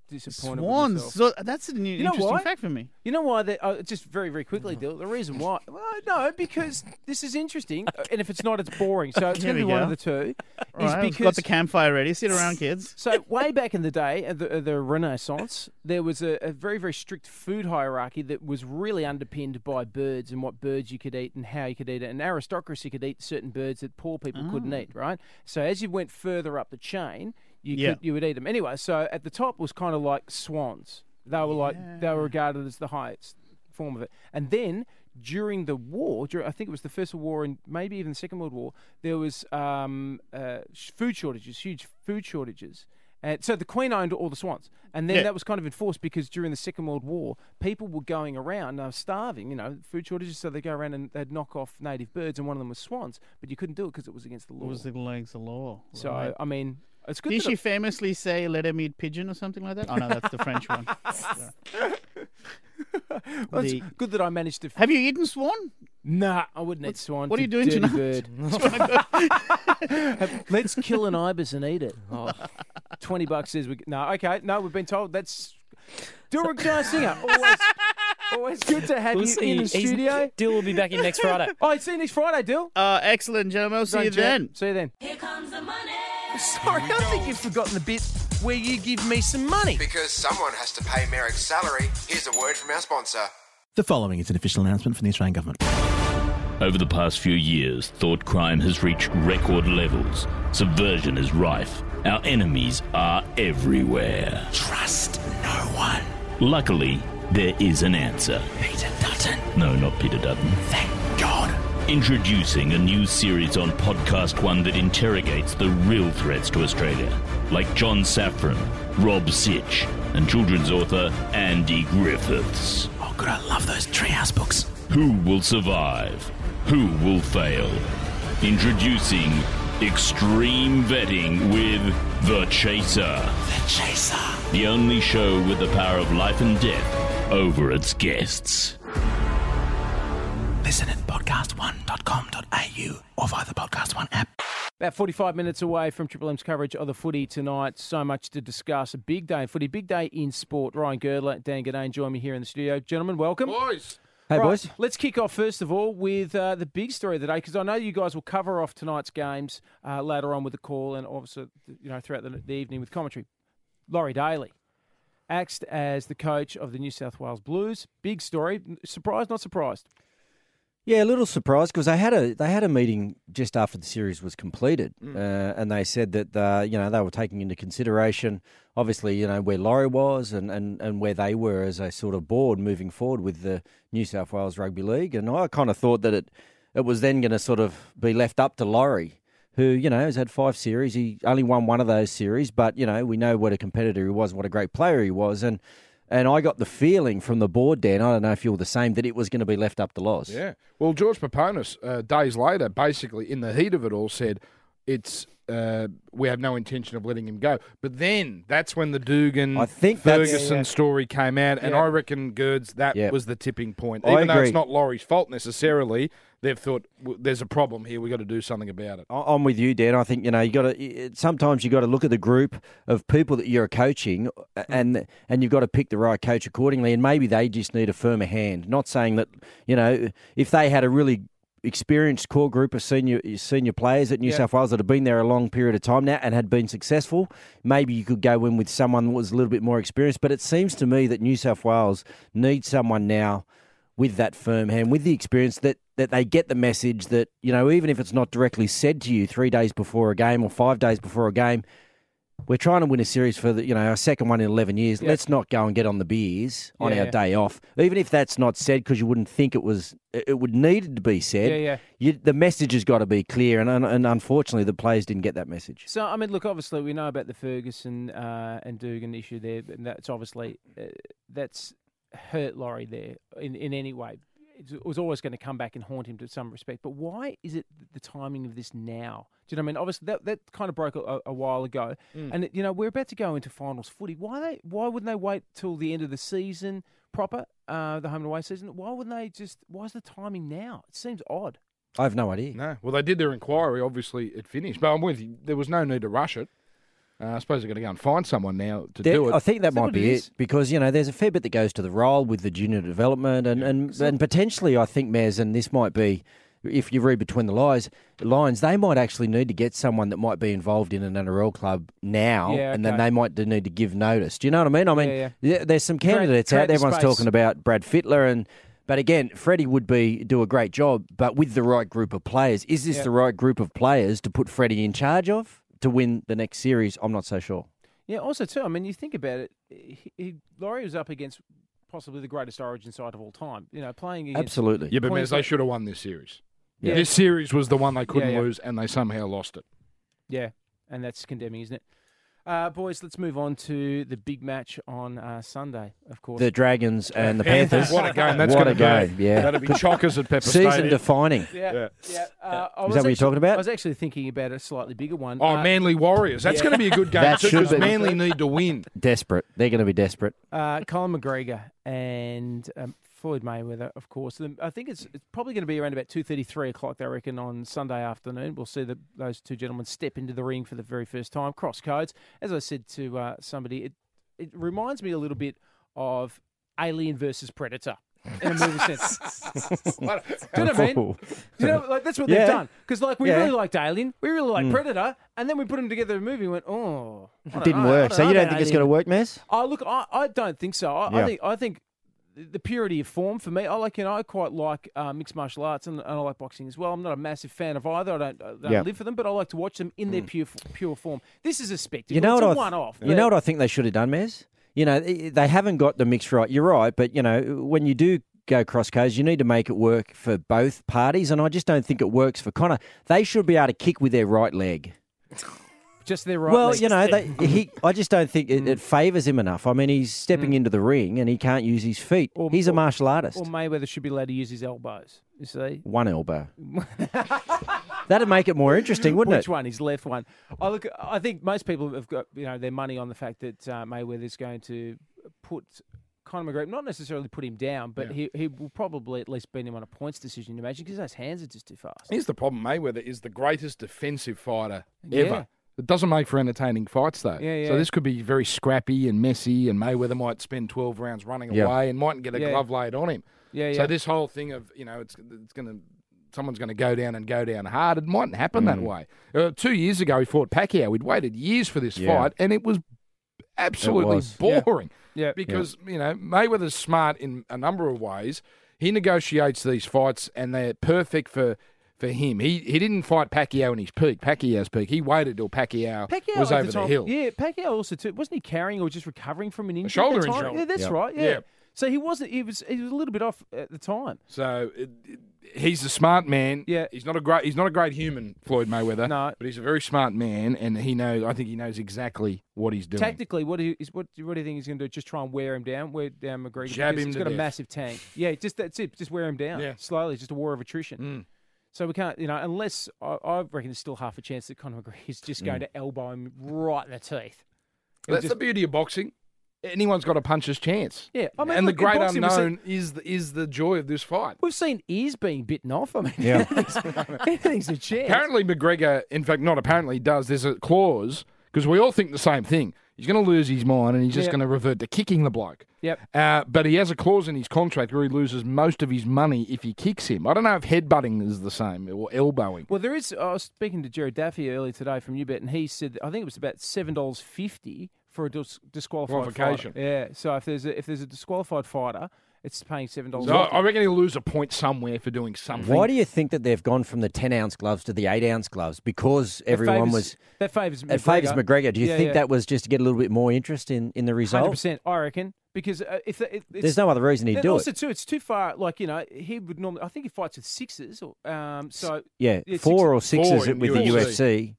Disappointed Swans. So that's an You know interesting why? fact for me. You know why? They, uh, just very, very quickly, Dill. The reason why? Well, no, because this is interesting, uh, and if it's not, it's boring. So it's going to be one of the two. Right, because got the campfire ready. Sit around, kids. So way back in the day, at the, the Renaissance, there was a, a very, very strict food hierarchy that was really underpinned by birds and what birds you could eat and how you could eat it. And aristocracy could eat certain birds that poor people couldn't eat, right? So as you went further up the chain, you Yeah. could you would eat them anyway. So at the top was kind of like swans. They were like they were regarded as the highest form of it. And then during the war, dur I think it was the First World War and maybe even the Second World War, there was um, uh, food shortages, huge food shortages. And so the Queen owned all the swans, and then Yeah. that was kind of enforced because during the Second World War, people were going around, starving, you know, food shortages, so they go around and they'd knock off native birds, and one of them was swans, but you couldn't do it because it was against the law. What was against the law? so I mean, it's good. Did she it- famously say "Let him eat pigeon" or something like that? Oh no, that's the French one. Well, it's The- good that I managed to. Have you eaten swan? Nah, I wouldn't eat swan. what are It's you a doing dirty tonight? bird. Let's kill an ibis and eat it. Oh, 20 bucks says we. No, okay. No, we've been told that's. Dilruk Jayasinha. Always, always good to have We'll you see. in the He's- studio. Dill will be back in next Friday. Oh, see you next Friday, Dill. Uh, excellent, gentlemen. I'll see you Great chat. then. See you then. Here comes the money. Sorry, I think you've forgotten the bit where you give me some money. Because someone has to pay Merrick's salary, here's a word from our sponsor. The following is an official announcement from the Australian Government. Over the past few years, thought crime has reached record levels. Subversion is rife. Our enemies are everywhere. Trust no one. Luckily, there is an answer. Peter Dutton. No, not Peter Dutton. Thank God. Introducing a new series on Podcast One that interrogates the real threats to Australia, like John Safran, Rob Sitch, and children's author Andy Griffiths. Oh, God, I love those treehouse books. Who will survive? Who will fail? Introducing Extreme Vetting with The Chaser. The Chaser. The only show with the power of life and death over its guests. Listen at podcast1.com.au or via the Podcast One app. About 45 minutes away from Triple M's coverage of the footy tonight. So much to discuss. A big day in footy, big day in sport. Ryan Girdler, Dan Ginnane join me here in the studio. Gentlemen, welcome. Boys. Hey, Right, boys. Let's kick off first of all with uh, the big story of the day because I know you guys will cover off tonight's games uh, later on with the call and obviously you know throughout the, the evening with commentary. Laurie Daley axed as the coach of the New South Wales Blues. Big story. Surprised? Not surprised. Yeah, a little surprised because they had a they had a meeting just after the series was completed, uh, and they said that uh, you know they were taking into consideration, obviously you know where Laurie was and, and, and where they were as a sort of board moving forward with the New South Wales Rugby League, and I kind of thought that it it was then going to sort of be left up to Laurie, who you know has had five series. He only won one of those series, but you know we know what a competitor he was, what a great player he was, and and I got the feeling from the board, Dan. I don't know if you're the same that it was going to be left up to Loz. Yeah. Well, George Peponis, uh, days later, basically in the heat of it all, said it's uh, we have no intention of letting him go. But then that's when the Dugan I think Ferguson Yeah, yeah. story came out, and Yeah. I reckon Gerds that Yeah. was the tipping point. I Even though it's not Laurie's fault necessarily, they've thought "W- there's a problem here. We've got to do something about it. I- I'm with you, Dan. I think you know you got to. Sometimes you got to look at the group of people that you're coaching, and and you've got to pick the right coach accordingly. And maybe they just need a firmer hand. Not saying that you know if they had a really experienced core group of senior eh, senior players at New. South Wales that have been there a long period of time now and had been successful, maybe you could go in with someone that was a little bit more experienced. But it seems to me that New South Wales needs someone now with that firm hand, with the experience that that they get the message that you know even if it's not directly said to you three days before a game or five days before a game, we're trying to win a series for the you know our second one in eleven years. Yeah. Let's not go and get on the beers on Yeah, our yeah. day off, even if that's not said because you wouldn't think it was. It would need to be said. Yeah, yeah. You, the message has got to be clear, and, and and unfortunately the players didn't get that message. So I mean, look, obviously we know about the Ferguson uh, and Dugan issue there, and that's obviously uh, that's hurt Laurie there in in any way. It was always going to come back and haunt him to some respect. But why is it the timing of this now? Do you know what I mean? Obviously, that, that kind of broke a, a while ago, Mm. and you know we're about to go into finals footy. Why they? Why wouldn't they wait till the end of the season proper, uh, the home and away season? Why wouldn't they just? Why is the timing now? It seems odd. I have no idea. No. Well, they did their inquiry. Obviously, it finished. But I'm with you. There was no need to rush it. Uh, I suppose they're going to go and find someone now to There- do it. I think that Is might what be is? it because you know there's a fair bit that goes to the role with the junior development and and, and potentially I think Mez and this might be if you read between the lines lines they might actually need to get someone that might be involved in an NRL club now Yeah, and then they might need to give notice. Do you know what I mean? I mean Yeah, yeah, there's some Create- candidates create out there. Everyone's space. talking about Brad Fittler and. But again, Freddie would be do a great job, but with the right group of players. Is this Yeah. the right group of players to put Freddie in charge of to win the next series? I'm not so sure. Yeah. Also, too. I mean, you think about it. He, he, Laurie was up against possibly the greatest Origin side of all time. You know, playing against Absolutely. Yeah, but Mez, they should have won this series. Yeah. This series was the one they couldn't Yeah, yeah. lose, and they somehow lost it. Yeah, and that's condemning, isn't it? Uh, boys, let's move on to the big match on uh, Sunday, of course. The Dragons and the Panthers. What a game that's What gonna a be. game, yeah. That'll be chockers at Pepper Season Stadium. defining. Yeah, yeah. Uh, Is was that what you're talking about? I was actually thinking about a slightly bigger one. Oh, Uh, Manly Warriors. That's yeah. going to be a good game That too, should because be. Manly need to win. Desperate. They're going to be desperate. Uh, Colin McGregor and um, Floyd Mayweather, of course. I think it's, it's probably going to be around about two thirty, three o'clock. They reckon on Sunday afternoon. We'll see the, those two gentlemen step into the ring for the very first time. Cross codes. As I said to uh, somebody, it it reminds me a little bit of Alien versus Predator. In a movie sense. Do you know what I mean? You know, like that's what Yeah. they've done. Because like we Yeah. really liked Alien, we really liked Mm. Predator, and then we put them together in a movie and went, oh, It didn't know, work. So you don't think it's going to work, Mez? Oh, look, I, I don't think so. I, I think I think the purity of form for me. I like you know I quite like uh, mixed martial arts and, and I like boxing as well. I'm not a massive fan of either. I don't, I don't Yeah. live for them, but I like to watch them in their pure pure form. This is a spectacle. You know it's what? a I one off. You know what I think they should have done, Mez? You know, they they haven't got the mix right. You're right, but you know, when you do go cross codes, you need to make it work for both parties, and I just don't think it works for Conor. They should be able to kick with their right leg. Just their right. well, leg. you know, they, he. I just don't think it, it favours him enough. I mean, he's stepping into the ring and he can't use his feet. Or- he's a martial artist. Or Mayweather should be allowed to use his elbows. You see. One elbow. That'd make it more interesting, wouldn't it? Which it? one? His left one. I look. I think most people have got you know their money on the fact that uh, Mayweather's going to put Conor McGregor, not necessarily put him down, but he he will probably at least beat him on a points decision. You imagine because those hands are just too fast. Here's the problem: Mayweather is the greatest defensive fighter Yeah. ever. It doesn't make for entertaining fights, though. Yeah, yeah. So this could be very scrappy and messy, and Mayweather might spend 12 rounds running Yeah. away and mightn't get a Yeah. glove laid on him. Yeah, yeah. So this whole thing of you know it's it's going to someone's going to go down and go down hard. It mightn't happen that Mm. way. Uh, two years ago, he fought Pacquiao. We'd waited years for this Yeah. fight, and it was absolutely was. Boring. Yeah. Because you know Mayweather's smart in a number of ways. He negotiates these fights, and they're perfect for for him. He he didn't fight Pacquiao in his peak, Pacquiao's peak. He waited till Pacquiao, Pacquiao was over the, the, hill. Yeah, Pacquiao also too. Wasn't he carrying or just recovering from an injury? shoulder the time? injury. Yeah, that's Yep. right. Yeah. Yeah. So he wasn't. He was. He was a little bit off at the time. So it, it- he's a smart man. Yeah. he's not a great he's not a great human, Floyd Mayweather. No. but he's a very smart man, and he knows. I think he knows exactly what he's doing. Tactically, what do you what, what do you think he's going to do? Just try and wear him down, wear down McGregor. Jab him He's got a massive tank. Yeah, just that's it. Just wear him down. Yeah. slowly. Just a war of attrition. Mm. So we can't, you know, unless I, I reckon there's still half a chance that Conor McGregor is just going Mm. to elbow him right in the teeth. He'll That's just- the beauty of boxing. Anyone's got a puncher's chance. Yeah, I mean, and look, the great boxing, we've seen- unknown is the, is the joy of this fight. We've seen ears being bitten off. I mean, Yeah. anything's a chance. Apparently, McGregor, in fact, not apparently, does. There's a clause because we all think the same thing. He's going to lose his mind and he's just Yeah. going to revert to kicking the bloke. Yep. Uh, but he has a clause in his contract where he loses most of his money if he kicks him. I don't know if headbutting is the same or elbowing. Well, there is. I was speaking to Jared Daffy earlier today from UBET, and he said I think it was about seven dollars fifty for a dis- disqualified Qualification. fighter. Yeah. So if there's a, if there's a disqualified fighter, it's paying seven dollars. So I reckon he'll lose a point somewhere for doing something. Why do you think that they've gone from the 10 ounce gloves to the 8 ounce gloves? Because everyone favours- was. that favours It favours McGregor. McGregor. Do you Yeah, think yeah. that was just to get a little bit more interest in, in the result? Hundred result? percent, I reckon, because uh, if it, it's, There's no other reason he'd and do also it. too, it's too far. Like you know, he would normally. I think he fights with sixes. Or, um, so Yeah, six- four or sixes Four with the UFC.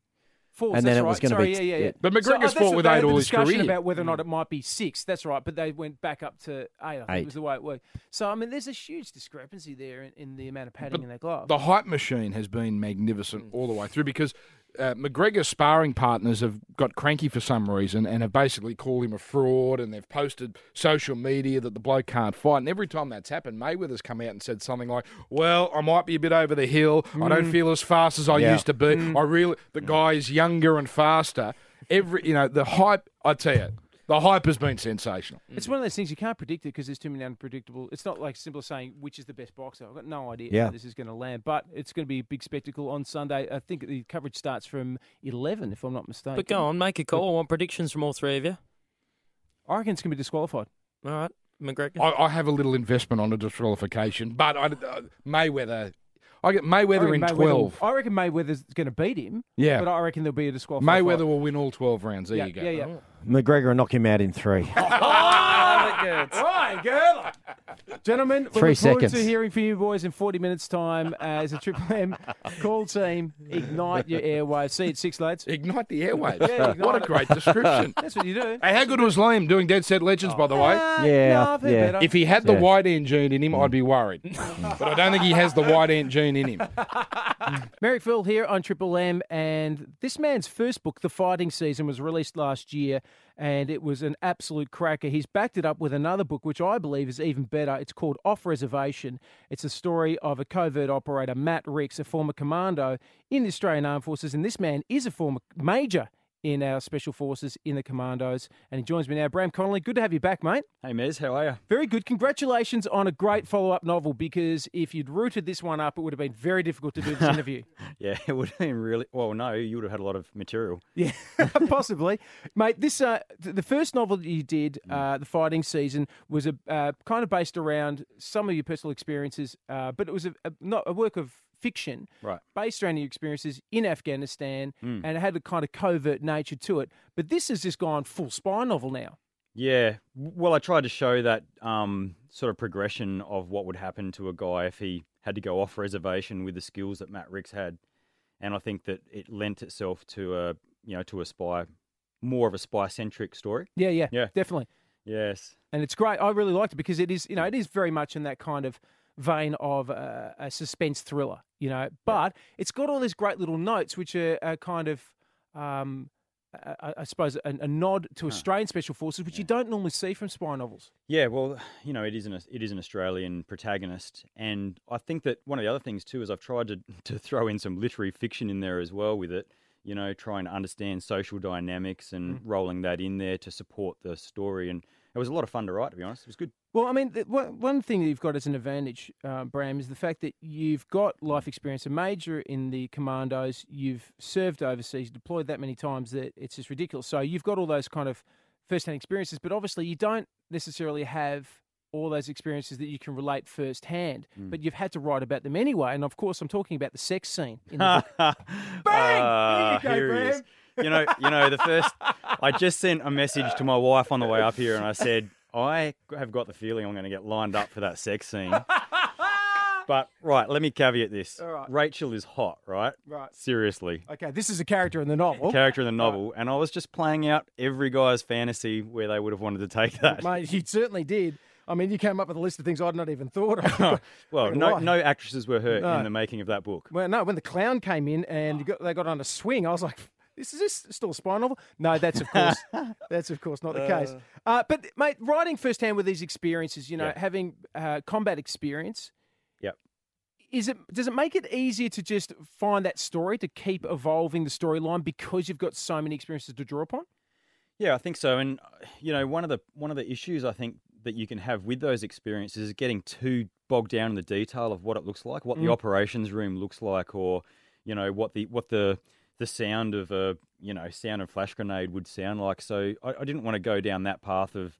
UFC. And then that's it was going to be. yeah, yeah, yeah. But uh, McGregor's that's fought with eight all his career. about whether or not it might be six. That's right, but they went back up to eight. I think Eight. was the way it worked. So I mean, there's a huge discrepancy there in, in the amount of padding in that glove. The hype machine has been magnificent Mm. all the way through because uh, McGregor's sparring partners have got cranky for some reason and have basically called him a fraud and they've posted social media that the bloke can't fight. And every time that's happened, Mayweather's come out and said something like, "Well, I might be a bit over the hill. I don't Mm. feel as fast as I Yeah. used to be. I really the guy is younger and faster. Every you know the hype. I tell you, the hype has been sensational. It's one of those things you can't predict it because there's too many unpredictable. It's not like simple as saying which is the best boxer. I've got no idea Yeah. how this is going to land, but it's going to be a big spectacle on Sunday. I think the coverage starts from 11, if I'm not mistaken. But go on, make a call. I want predictions from all three of you. I reckon it's going to be disqualified. All right, McGregor. I, I have a little investment on a disqualification, but I, uh, Mayweather. I get I Mayweather in reckon Mayweather twelve. I reckon Mayweather's going to beat him. Yeah. but I reckon there'll be a disqualified. Mayweather fight. will win all 12 rounds. There yeah, you go. Yeah, yeah. McGregor will knock him out in three. Oh, right, girl. Gentlemen, we Three look forward seconds. to hearing from you boys in 40 minutes' time as a Triple M call team. Ignite your airwaves. See you at six, lads. Ignite the airwaves. Yeah, ignite what a it. great description. That's what you do. Hey, how good was Liam doing Dead Set Legends, by the way? Uh, Yeah, no, I've heard yeah. better. If he had the Yeah. white ant gene in him, I'd be worried. but I don't think he has the white ant gene in him. Merrickville here on Triple M, and this man's first book, The Fighting Season, was released last year, and it was an absolute cracker. He's backed it up with another book, which I believe is even better. It's called Off Reservation. It's a story of a covert operator, Matt Ricks, a former commando in the Australian Armed Forces, and this man is a former major in our special forces in the commandos. And he joins me now, Bram Connolly. Good to have you back, mate. Hey, Mez, how are you? Very good. Congratulations on a great follow up novel because if you'd rooted this one up, it would have been very difficult to do this interview. Yeah, it would have been really well. No, you would have had a lot of material. Yeah, possibly, mate. This uh, th- the first novel that you did, uh, the fighting season, was a uh, kind of based around some of your personal experiences, uh, but it was a, a not a work of fiction, Right. based around your experiences in Afghanistan, Mm. and it had a kind of covert nature to it. But this has just gone full spy novel now. Yeah, well, I tried to show that um, sort of progression of what would happen to a guy if he had to go off reservation with the skills that Matt Ricks had, and I think that it lent itself to a you know to a spy, more of a spy centric story. Yeah, yeah, Yeah. definitely. Yes. and it's great. I really liked it because it is, you know, it is very much in that kind of vein of uh, a suspense thriller, you know. But it's got all these great little notes, which are, are kind of, um, I, I suppose, a, a nod to Australian special forces, which you don't normally see from spy novels. Yeah, well, you know, it is an it is an Australian protagonist, and I think that one of the other things too is I've tried to to throw in some literary fiction in there as well with it. You know, trying to understand social dynamics and Mm. rolling that in there to support the story, and it was a lot of fun to write. To be honest, it was good. Well, I mean, the, one one thing that you've got as an advantage, uh, Bram, is the fact that you've got life experience. A major in the commandos, you've served overseas, deployed that many times that it's just ridiculous. So you've got all those kind of first-hand experiences, but obviously you don't necessarily have all those experiences that you can relate firsthand, Mm. but you've had to write about them anyway. And of course, I'm talking about the sex scene. In the book. Bang! There you go. Bram. You know, you know, the first. I just sent a message to my wife on the way up here, and I said, I have got the feeling I'm going to get lined up for that sex scene. But right, let me caveat this. All right. Rachel is hot, right? Right. Seriously. Okay, this is a character in the novel. Character in the novel, and I was just playing out every guy's fantasy where they would have wanted to take that. Mate, you certainly did. I mean, you came up with a list of things I'd not even thought of. well, no, lie. no actresses were hurt No. in the making of that book. Well, no, when the clown came in and got, they got on a swing, I was like, "This is this still a spy novel?" No, that's of course, that's of course not the case. Uh, but mate, writing firsthand with these experiences, you know, Yeah. having uh, combat experience, Yep. is it does it make it easier to just find that story to keep evolving the storyline because you've got so many experiences to draw upon? Yeah, I think so. And uh, you know, one of the one of the issues I think that you can have with those experiences is getting too bogged down in the detail of what it looks like, what the Mm. operations room looks like, or you know what the what the the sound of a you know sound of flash grenade would sound like. So I, I didn't want to go down that path of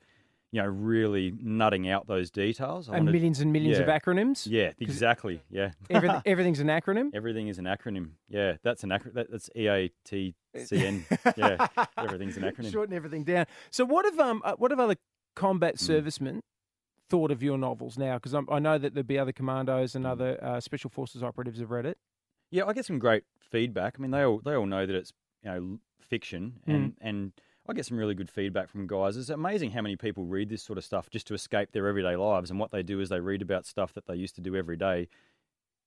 you know really nutting out those details. I And wanted- millions and millions of acronyms? Yeah, exactly. Yeah, Everything, everything's an acronym. Everything is an acronym. Yeah, that's an acronym. That, that's E A T C N. Yeah, everything's an acronym. Shorten everything down. So, what have um, uh, what have other combat Mm. servicemen thought of your novels now? Because I know that there'd be other commandos Mm. and other uh, special forces operatives have read it. Yeah, I get some great feedback. I mean, they all they all know that it's you know fiction, and and I get some really good feedback from guys. It's amazing how many people read this sort of stuff just to escape their everyday lives, and what they do is they read about stuff that they used to do every day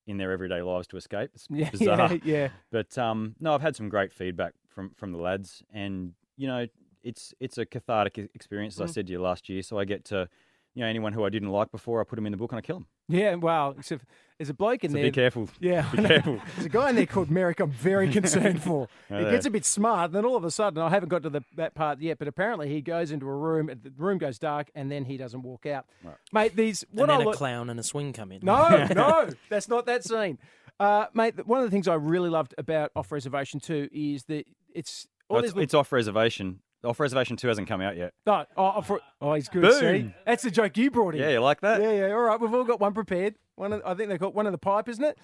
in their everyday lives to escape. It's Yeah, bizarre. yeah, yeah. But um, no, I've had some great feedback from from the lads, and you know, it's it's a cathartic experience, as I Mm. said to you last year. So I get to, you know, anyone who I didn't like before, I put them in the book and I kill them. Yeah, well, except there's a bloke in So there. be careful. Yeah, Be careful. There's a guy in there called Merrick. I'm very concerned for. I he know. gets a bit smart, and then all of a sudden, I haven't got to the, that part yet, but apparently he goes into a room, and the room goes dark, and then he doesn't walk out. Mate, these what and then I a lo- clown and a swing come in. No, no, that's not that scene. Uh, mate, one of the things I really loved about Off Reservation 2 is that it's all Oh, it's, little- it's off reservation. Off reservation two hasn't come out yet. No, oh, off, oh, he's good. Boom. See, that's the joke you brought in. Yeah, you like that? Yeah, yeah. All right, we've all got one prepared. One, of, I think they've got one of the pipe, isn't it?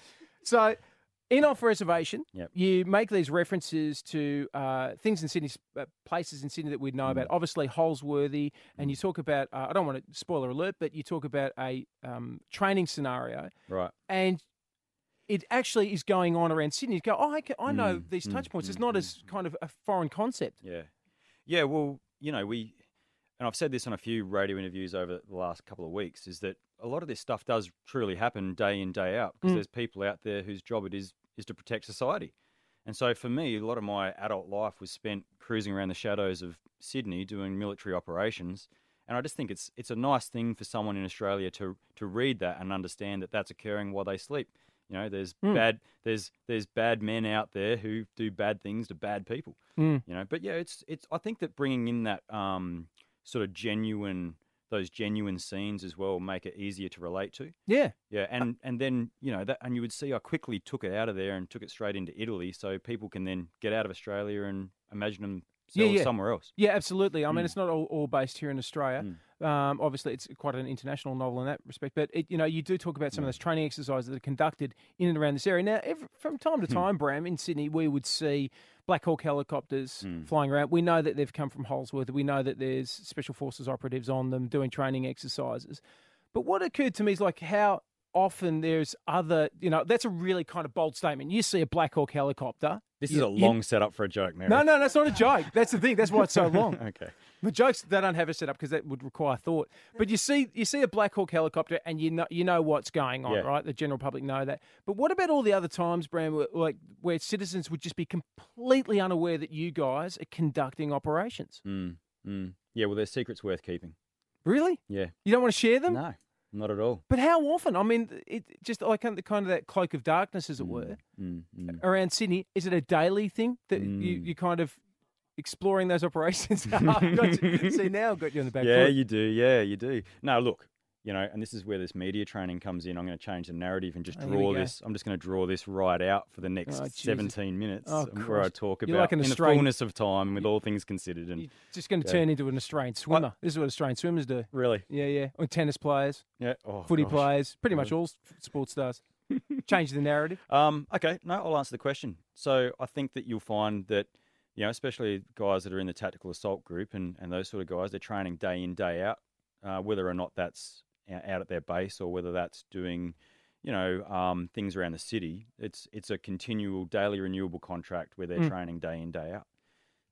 So, in off reservation, Yep. you make these references to uh, things in Sydney, uh, places in Sydney that we'd know Mm. about. Obviously, Holsworthy, and you talk about. Uh, I don't want to spoiler alert, but you talk about a um, training scenario, Right. and it actually is going on around Sydney. You go, oh, I, can, I know Mm, these mm, touch points. It's mm, not as kind of a foreign concept. Yeah. Yeah, well, you know, we, and I've said this on a few radio interviews over the last couple of weeks, is that a lot of this stuff does truly happen day in, day out, because Mm. there's people out there whose job it is is to protect society. And so for me, a lot of my adult life was spent cruising around the shadows of Sydney doing military operations. And I just think it's it's a nice thing for someone in Australia to to read that and understand that that's occurring while they sleep. You know, there's Mm. bad there's there's bad men out there who do bad things to bad people. Mm. You know, but yeah, it's it's. I think that bringing in that um, sort of genuine those genuine scenes as well make it easier to relate to. Yeah. Yeah, and and then you know that, and you would see I quickly took it out of there and took it straight into Italy, so people can then get out of Australia and imagine themselves Yeah, yeah. somewhere else. Yeah, absolutely. I mean, Mm. it's not all, all based here in Australia. Um, obviously, it's quite an international novel in that respect. But it, you know, you do talk about some of those training exercises that are conducted in and around this area. Now, every, from time to Hmm. time, Bram, in Sydney, we would see Black Hawk helicopters Hmm. flying around. We know that they've come from Holsworthy. We know that there's special forces operatives on them doing training exercises. But what occurred to me is like how often there's other, you know, that's a really kind of bold statement. You see a Black Hawk helicopter. This you- is a you- long setup for a joke, Mary. no, no, that's not a joke. That's the thing. That's why it's so long. okay. The jokes they don't have a setup because that would require thought. But you see, you see a Black Hawk helicopter, and you know, you know what's going on, Yeah. right? The general public know that. But what about all the other times, Bram, where, like where citizens would just be completely unaware that you guys are conducting operations? Mm, mm. Yeah, well, there's secrets worth keeping. Really? Yeah. You don't want to share them? No, not at all. But how often? I mean, it just like kind of, kind of that cloak of darkness, as it were, Mm, mm. around Sydney. Is it a daily thing that you, you kind of exploring those operations? I've got you- see, now I've got you on the back yeah, foot. you do. Yeah, you do. No, look, you know, and this is where this media training comes in. I'm going to change the narrative and just Oh, draw this. I'm just going to draw this right out for the next Oh, 17 minutes, Oh, where I talk You're about like an in the Australian- fullness of time, with all things considered. And Just going to yeah. turn into an Australian swimmer. this is what Australian swimmers do. Really? Yeah, yeah. Or tennis players. Yeah. Oh, footy gosh. players. Pretty much all sports stars. Change the narrative. Um, okay, no, I'll answer the question. So I think that you'll find that, you know, especially guys that are in the tactical assault group and, and those sort of guys, they're training day in, day out, uh, whether or not that's out at their base or whether that's doing, you know, um, things around the city. It's it's a continual, daily renewable contract where they're Mm. training day in, day out.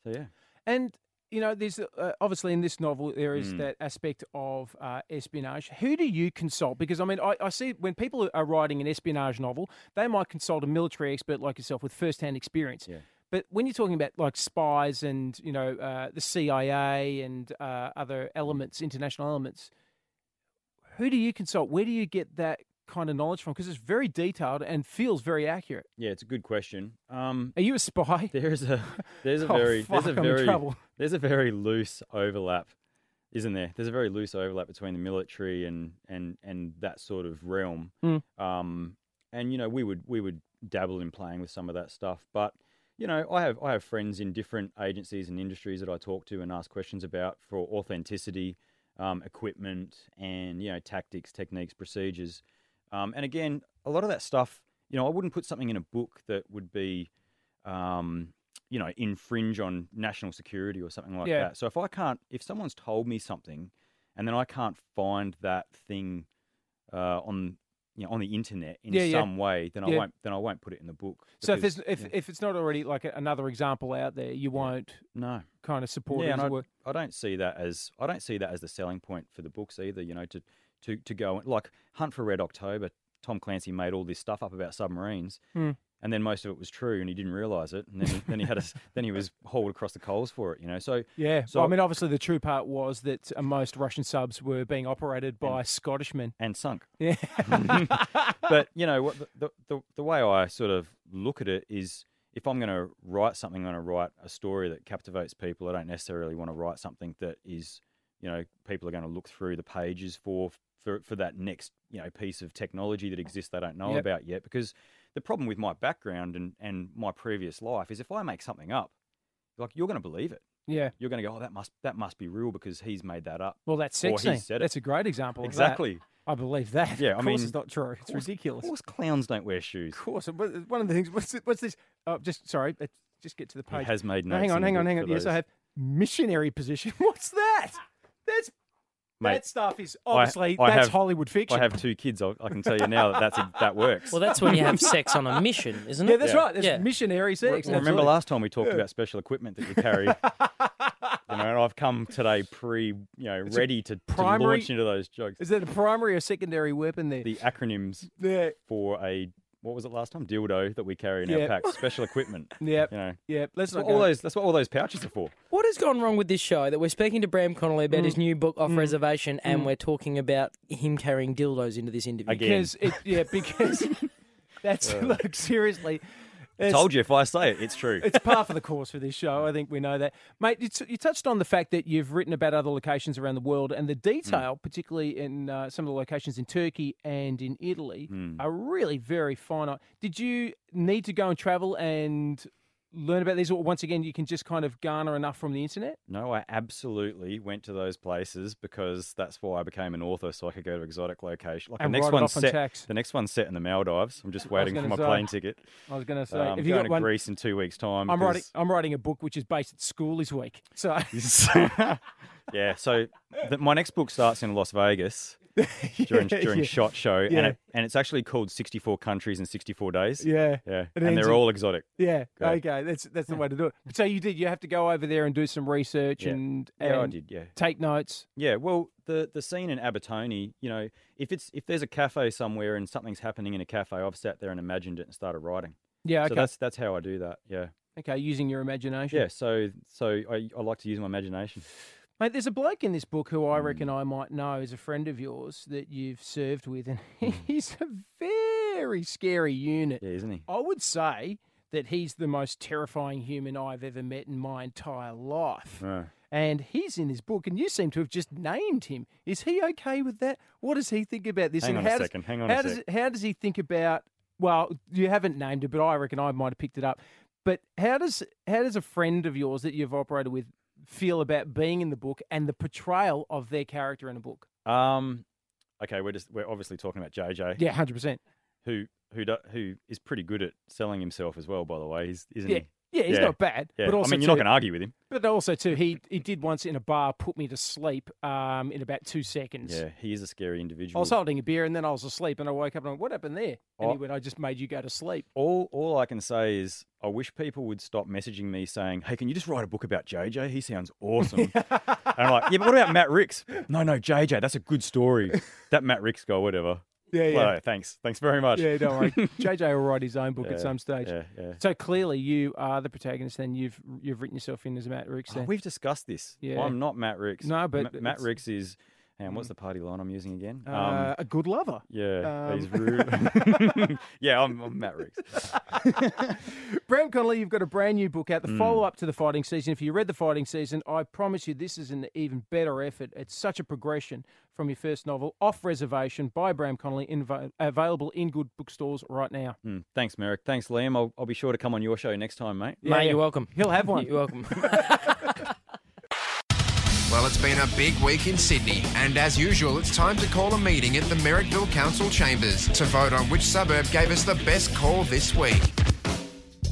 So yeah. And you know, there's uh, obviously in this novel there is Mm. that aspect of uh, espionage. Who do you consult? Because I mean, I, I see when people are writing an espionage novel, they might consult a military expert like yourself with first-hand experience. Yeah. But when you're talking about like spies and you know uh, the CIA and uh, other elements, international elements, who do you consult? Where do you get that kind of knowledge from? Because it's very detailed and feels very accurate. Yeah, it's a good question. Um, Are you a spy? There's a there's a Oh, very fuck, there's a I'm very there's a very loose overlap, isn't there? There's a very loose overlap between the military and and and that sort of realm. Mm. Um, and you know, we would we would dabble in playing with some of that stuff, but you know, I have I have friends in different agencies and industries that I talk to and ask questions about for authenticity, um, equipment, and you know, tactics, techniques, procedures. Um, and again, a lot of that stuff, you know, I wouldn't put something in a book that would be, um, you know, infringe on national security or something like Yeah. that. So if I can't, if someone's told me something, and then I can't find that thing uh, on, you know, on the internet in Yeah, yeah. some way, then I won't, then I won't put it in the book. So if because- there's if, yeah. if it's not already like another example out there, you won't no kind of support yeah, I. I don't see that as I don't see that as the selling point for the books either. You know, to to to go like Hunt for Red October. Tom Clancy made all this stuff up about submarines, Hmm. And then most of it was true, and he didn't realize it. And then he, then he had a, then he was hauled across the coals for it. You know, so Yeah. So well, I mean, obviously, the true part was that uh, most Russian subs were being operated by Scottishmen. and sunk. Yeah. but you know what the, the the the way I sort of look at it is if I'm going to write something, I'm going to write a story that captivates people. I don't necessarily want to write something that is, you know, people are going to look through the pages for for for that next you know piece of technology that exists they don't know Yep. about yet. Because the problem with my background and and my previous life is if I make something up, like you're going to believe it. Yeah. You're going to go, oh, that must that must be real because he's made that up. Well, that or he said it. That's a great example. Of Exactly. I believe that. Yeah, of I course mean, it's not true. It's course- ridiculous. Of course, clowns don't wear shoes. Of course. But uh, One of the things. What's what's this? Oh, just sorry. Let's just get to the He page. has made No, hang on, hang on, hang on. Yes, I have missionary position. What's that? That's Mate, that stuff is obviously I that's have- Hollywood fiction. I have two kids. I, I can tell you now that that's a, that works. Well, that's when you have sex on a mission, isn't it? yeah, that's Yeah. right. There's Yeah. missionary sex. Well, remember last time we talked Yeah. about special equipment that you carry? you know, and I've come today pre, you know, It's ready to, to launch into those jokes. Is that a primary or secondary weapon there? The acronyms Yeah. for a what was it last time? Dildo that we carry in Yeah. our packs. Special equipment. Yep. You know, Yep. Let's that's not what all go- those. That's what all those pouches are for. What has gone wrong with this show that we're speaking to Bram Connolly about Mm. his new book, Off Mm. Reservation, and Mm. we're talking about him carrying dildos into this interview? Again. Because it, yeah, because that's Uh. look seriously. It's- Told you if I say it, it's true. It's par for the course for this show. I think we know that, mate. You, touched on the fact that you've written about other locations around the world, and the detail, Hmm. particularly in uh, some of the locations in Turkey and in Italy, Hmm. are really very finite. Did you need to go and travel and learn about these, or once again, you can just kind of garner enough from the internet? No, I absolutely went to those places because that's why I became an author, so I could go to exotic locations. Like And the next one's on set. tax. The next one's set in the Maldives. I'm just waiting for my say- plane ticket. I was going to say, Um, have you going got to one? Greece in two weeks' time. I'm writing. I'm writing a book which is based at school this week. So yeah, so the, my next book starts in Las Vegas during Yeah, during yeah. Shot Show, Yeah. and it, and it's actually called 64 countries in 64 days. Yeah. yeah, It and they're in- all exotic. Yeah. Okay. That's that's the way to do it. So you did. You have to go over there and do some research Yeah. and Yeah, I did, yeah. Take notes. Yeah, well, the the scene in Abertoni, you know, if it's if there's a cafe somewhere and something's happening in a cafe, I've sat there and imagined it and started writing. Yeah, So that's that's how I do that. Yeah. Okay, using your imagination. Yeah. So so I, I like to use my imagination. Mate, there's a bloke in this book who Hmm. I reckon I might know is a friend of yours that you've served with, and Hmm. he's a very scary unit. Yeah, isn't he? I would say that he's the most terrifying human I've ever met in my entire life. And he's in this book, and you seem to have just named him. Is he okay with that? What does he think about this? Hang and on a how does- second, hang on how a does sec. how does he think about? Well, you haven't named it, but I reckon I might have picked it up. But how does how does a friend of yours that you've operated with feel about being in the book and the portrayal of their character in a book? Um, okay, we're just we're obviously talking about JJ. Yeah, hundred percent. Who who do, who is pretty good at selling himself as well. By the way, he's, isn't Yeah. he? Yeah, he's not bad, Yeah. but also I mean, you're not too- going to argue with him. But also too, he he did once in a bar put me to sleep um, in about two seconds. Yeah, he is a scary individual. I individual. was holding a beer and then I was asleep and I woke up and I went, what happened there? And Oh. he went, I just made you go to sleep. All all I can say is I wish people would stop messaging me saying, "Hey, can you just write a book about JJ? He sounds awesome." and I'm like, "Yeah, but what about Matt Ricks?" No, no, JJ, that's a good story. that Matt Ricks guy, whatever. Yeah, Well, thanks, thanks very much. Yeah, don't worry. JJ will write his own book Yeah, at some stage. yeah, yeah. So clearly you are the protagonist and you've you've written yourself in as Matt Ricks. Oh, then. we've discussed this. Yeah. I'm not Matt Ricks. No, but Ma- Matt Ricks is. And what's the party line I'm using again? Uh, a good lover. Yeah, he's Um, rude. yeah, I'm, I'm Matt Ricks. Bram Connolly, you've got a brand new book out, the Mm. follow up to the fighting season. If you read the fighting season, I promise you this is an even better effort. It's such a progression from your first novel, Off Reservation by Bram Connolly, inva- available in good bookstores right now. Mm, thanks, Merrick. Thanks, Liam. I'll, I'll be sure to come on your show next time, mate. Mate, you're welcome. He'll have one. You're welcome. Well, it's been a big week in Sydney, and as usual, it's time to call a meeting at the Merrickville Council Chambers to vote on which suburb gave us the best call this week.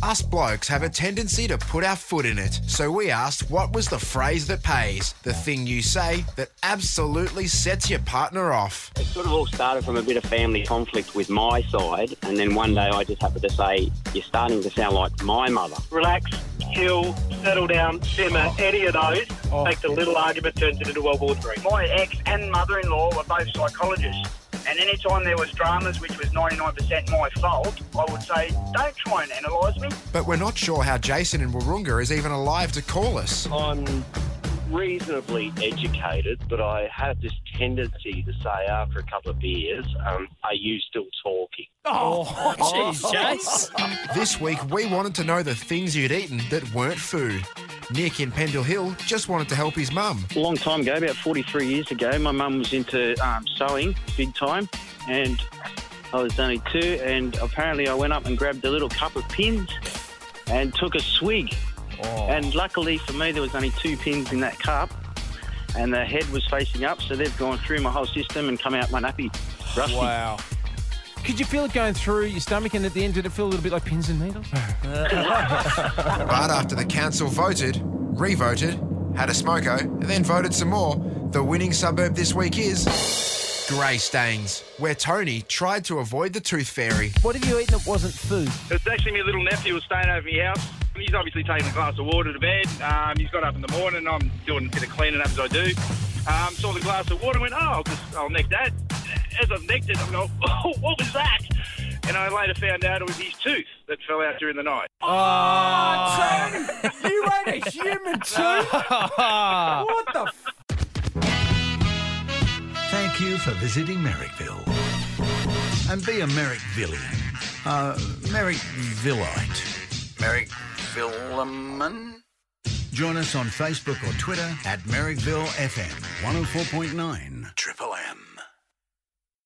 Us blokes have a tendency to put our foot in it, so we asked what was the phrase that pays, the thing you say that absolutely sets your partner off. It sort of all started from a bit of family conflict with my side, and then one day I just happened to say, You're starting to sound like my mother. relax, chill, settle down, simmer, any of those oh. makes a little argument turns it into World War Three. My ex and mother-in-law were both psychologists. And anytime there was dramas, which was 99% my fault, I would say, don't try and analyse me. But we're not sure how Jason in Wahroonga is even alive to call us. I'm reasonably educated, but I have this tendency to say after a couple of beers, um, are you still talking? Oh, jeez, Jace. This week, we wanted to know the things you'd eaten that weren't food. Nick in Pendle Hill just wanted to help his mum. A long time ago, about 43 years ago, my mum was into um, sewing big time, and I was only two, and apparently I went up and grabbed a little cup of pins and took a swig. And luckily for me, there was only two pins in that cup, and the head was facing up, so they've gone through my whole system and come out my nappy. Rusty. Wow. Could you feel it going through your stomach and at the end did it feel a little bit like pins and needles? But after the council voted, re-voted, had a smoko, and then voted some more, the winning suburb this week is Greystanes, where Tony tried to avoid the tooth fairy. What have you eaten that wasn't food? It's actually my little nephew was staying over my house. He's obviously taking a glass of water to bed. Um, he's got up in the morning. I'm doing a bit of cleaning up as I do. Um, saw the glass of water and went, oh, I'll, just, I'll neck that. As I've necked it, I'm going, oh, what was that? And I later found out it was his tooth that fell out during the night. Oh, Tony! You ate a human tooth? what the f- Thank you for visiting Merrickville. And be a Merrickvillian. Uh, Merrickvilleite. Merrickvilleman? Join us on Facebook or Twitter at Merrickville FM 104.9 Triple M.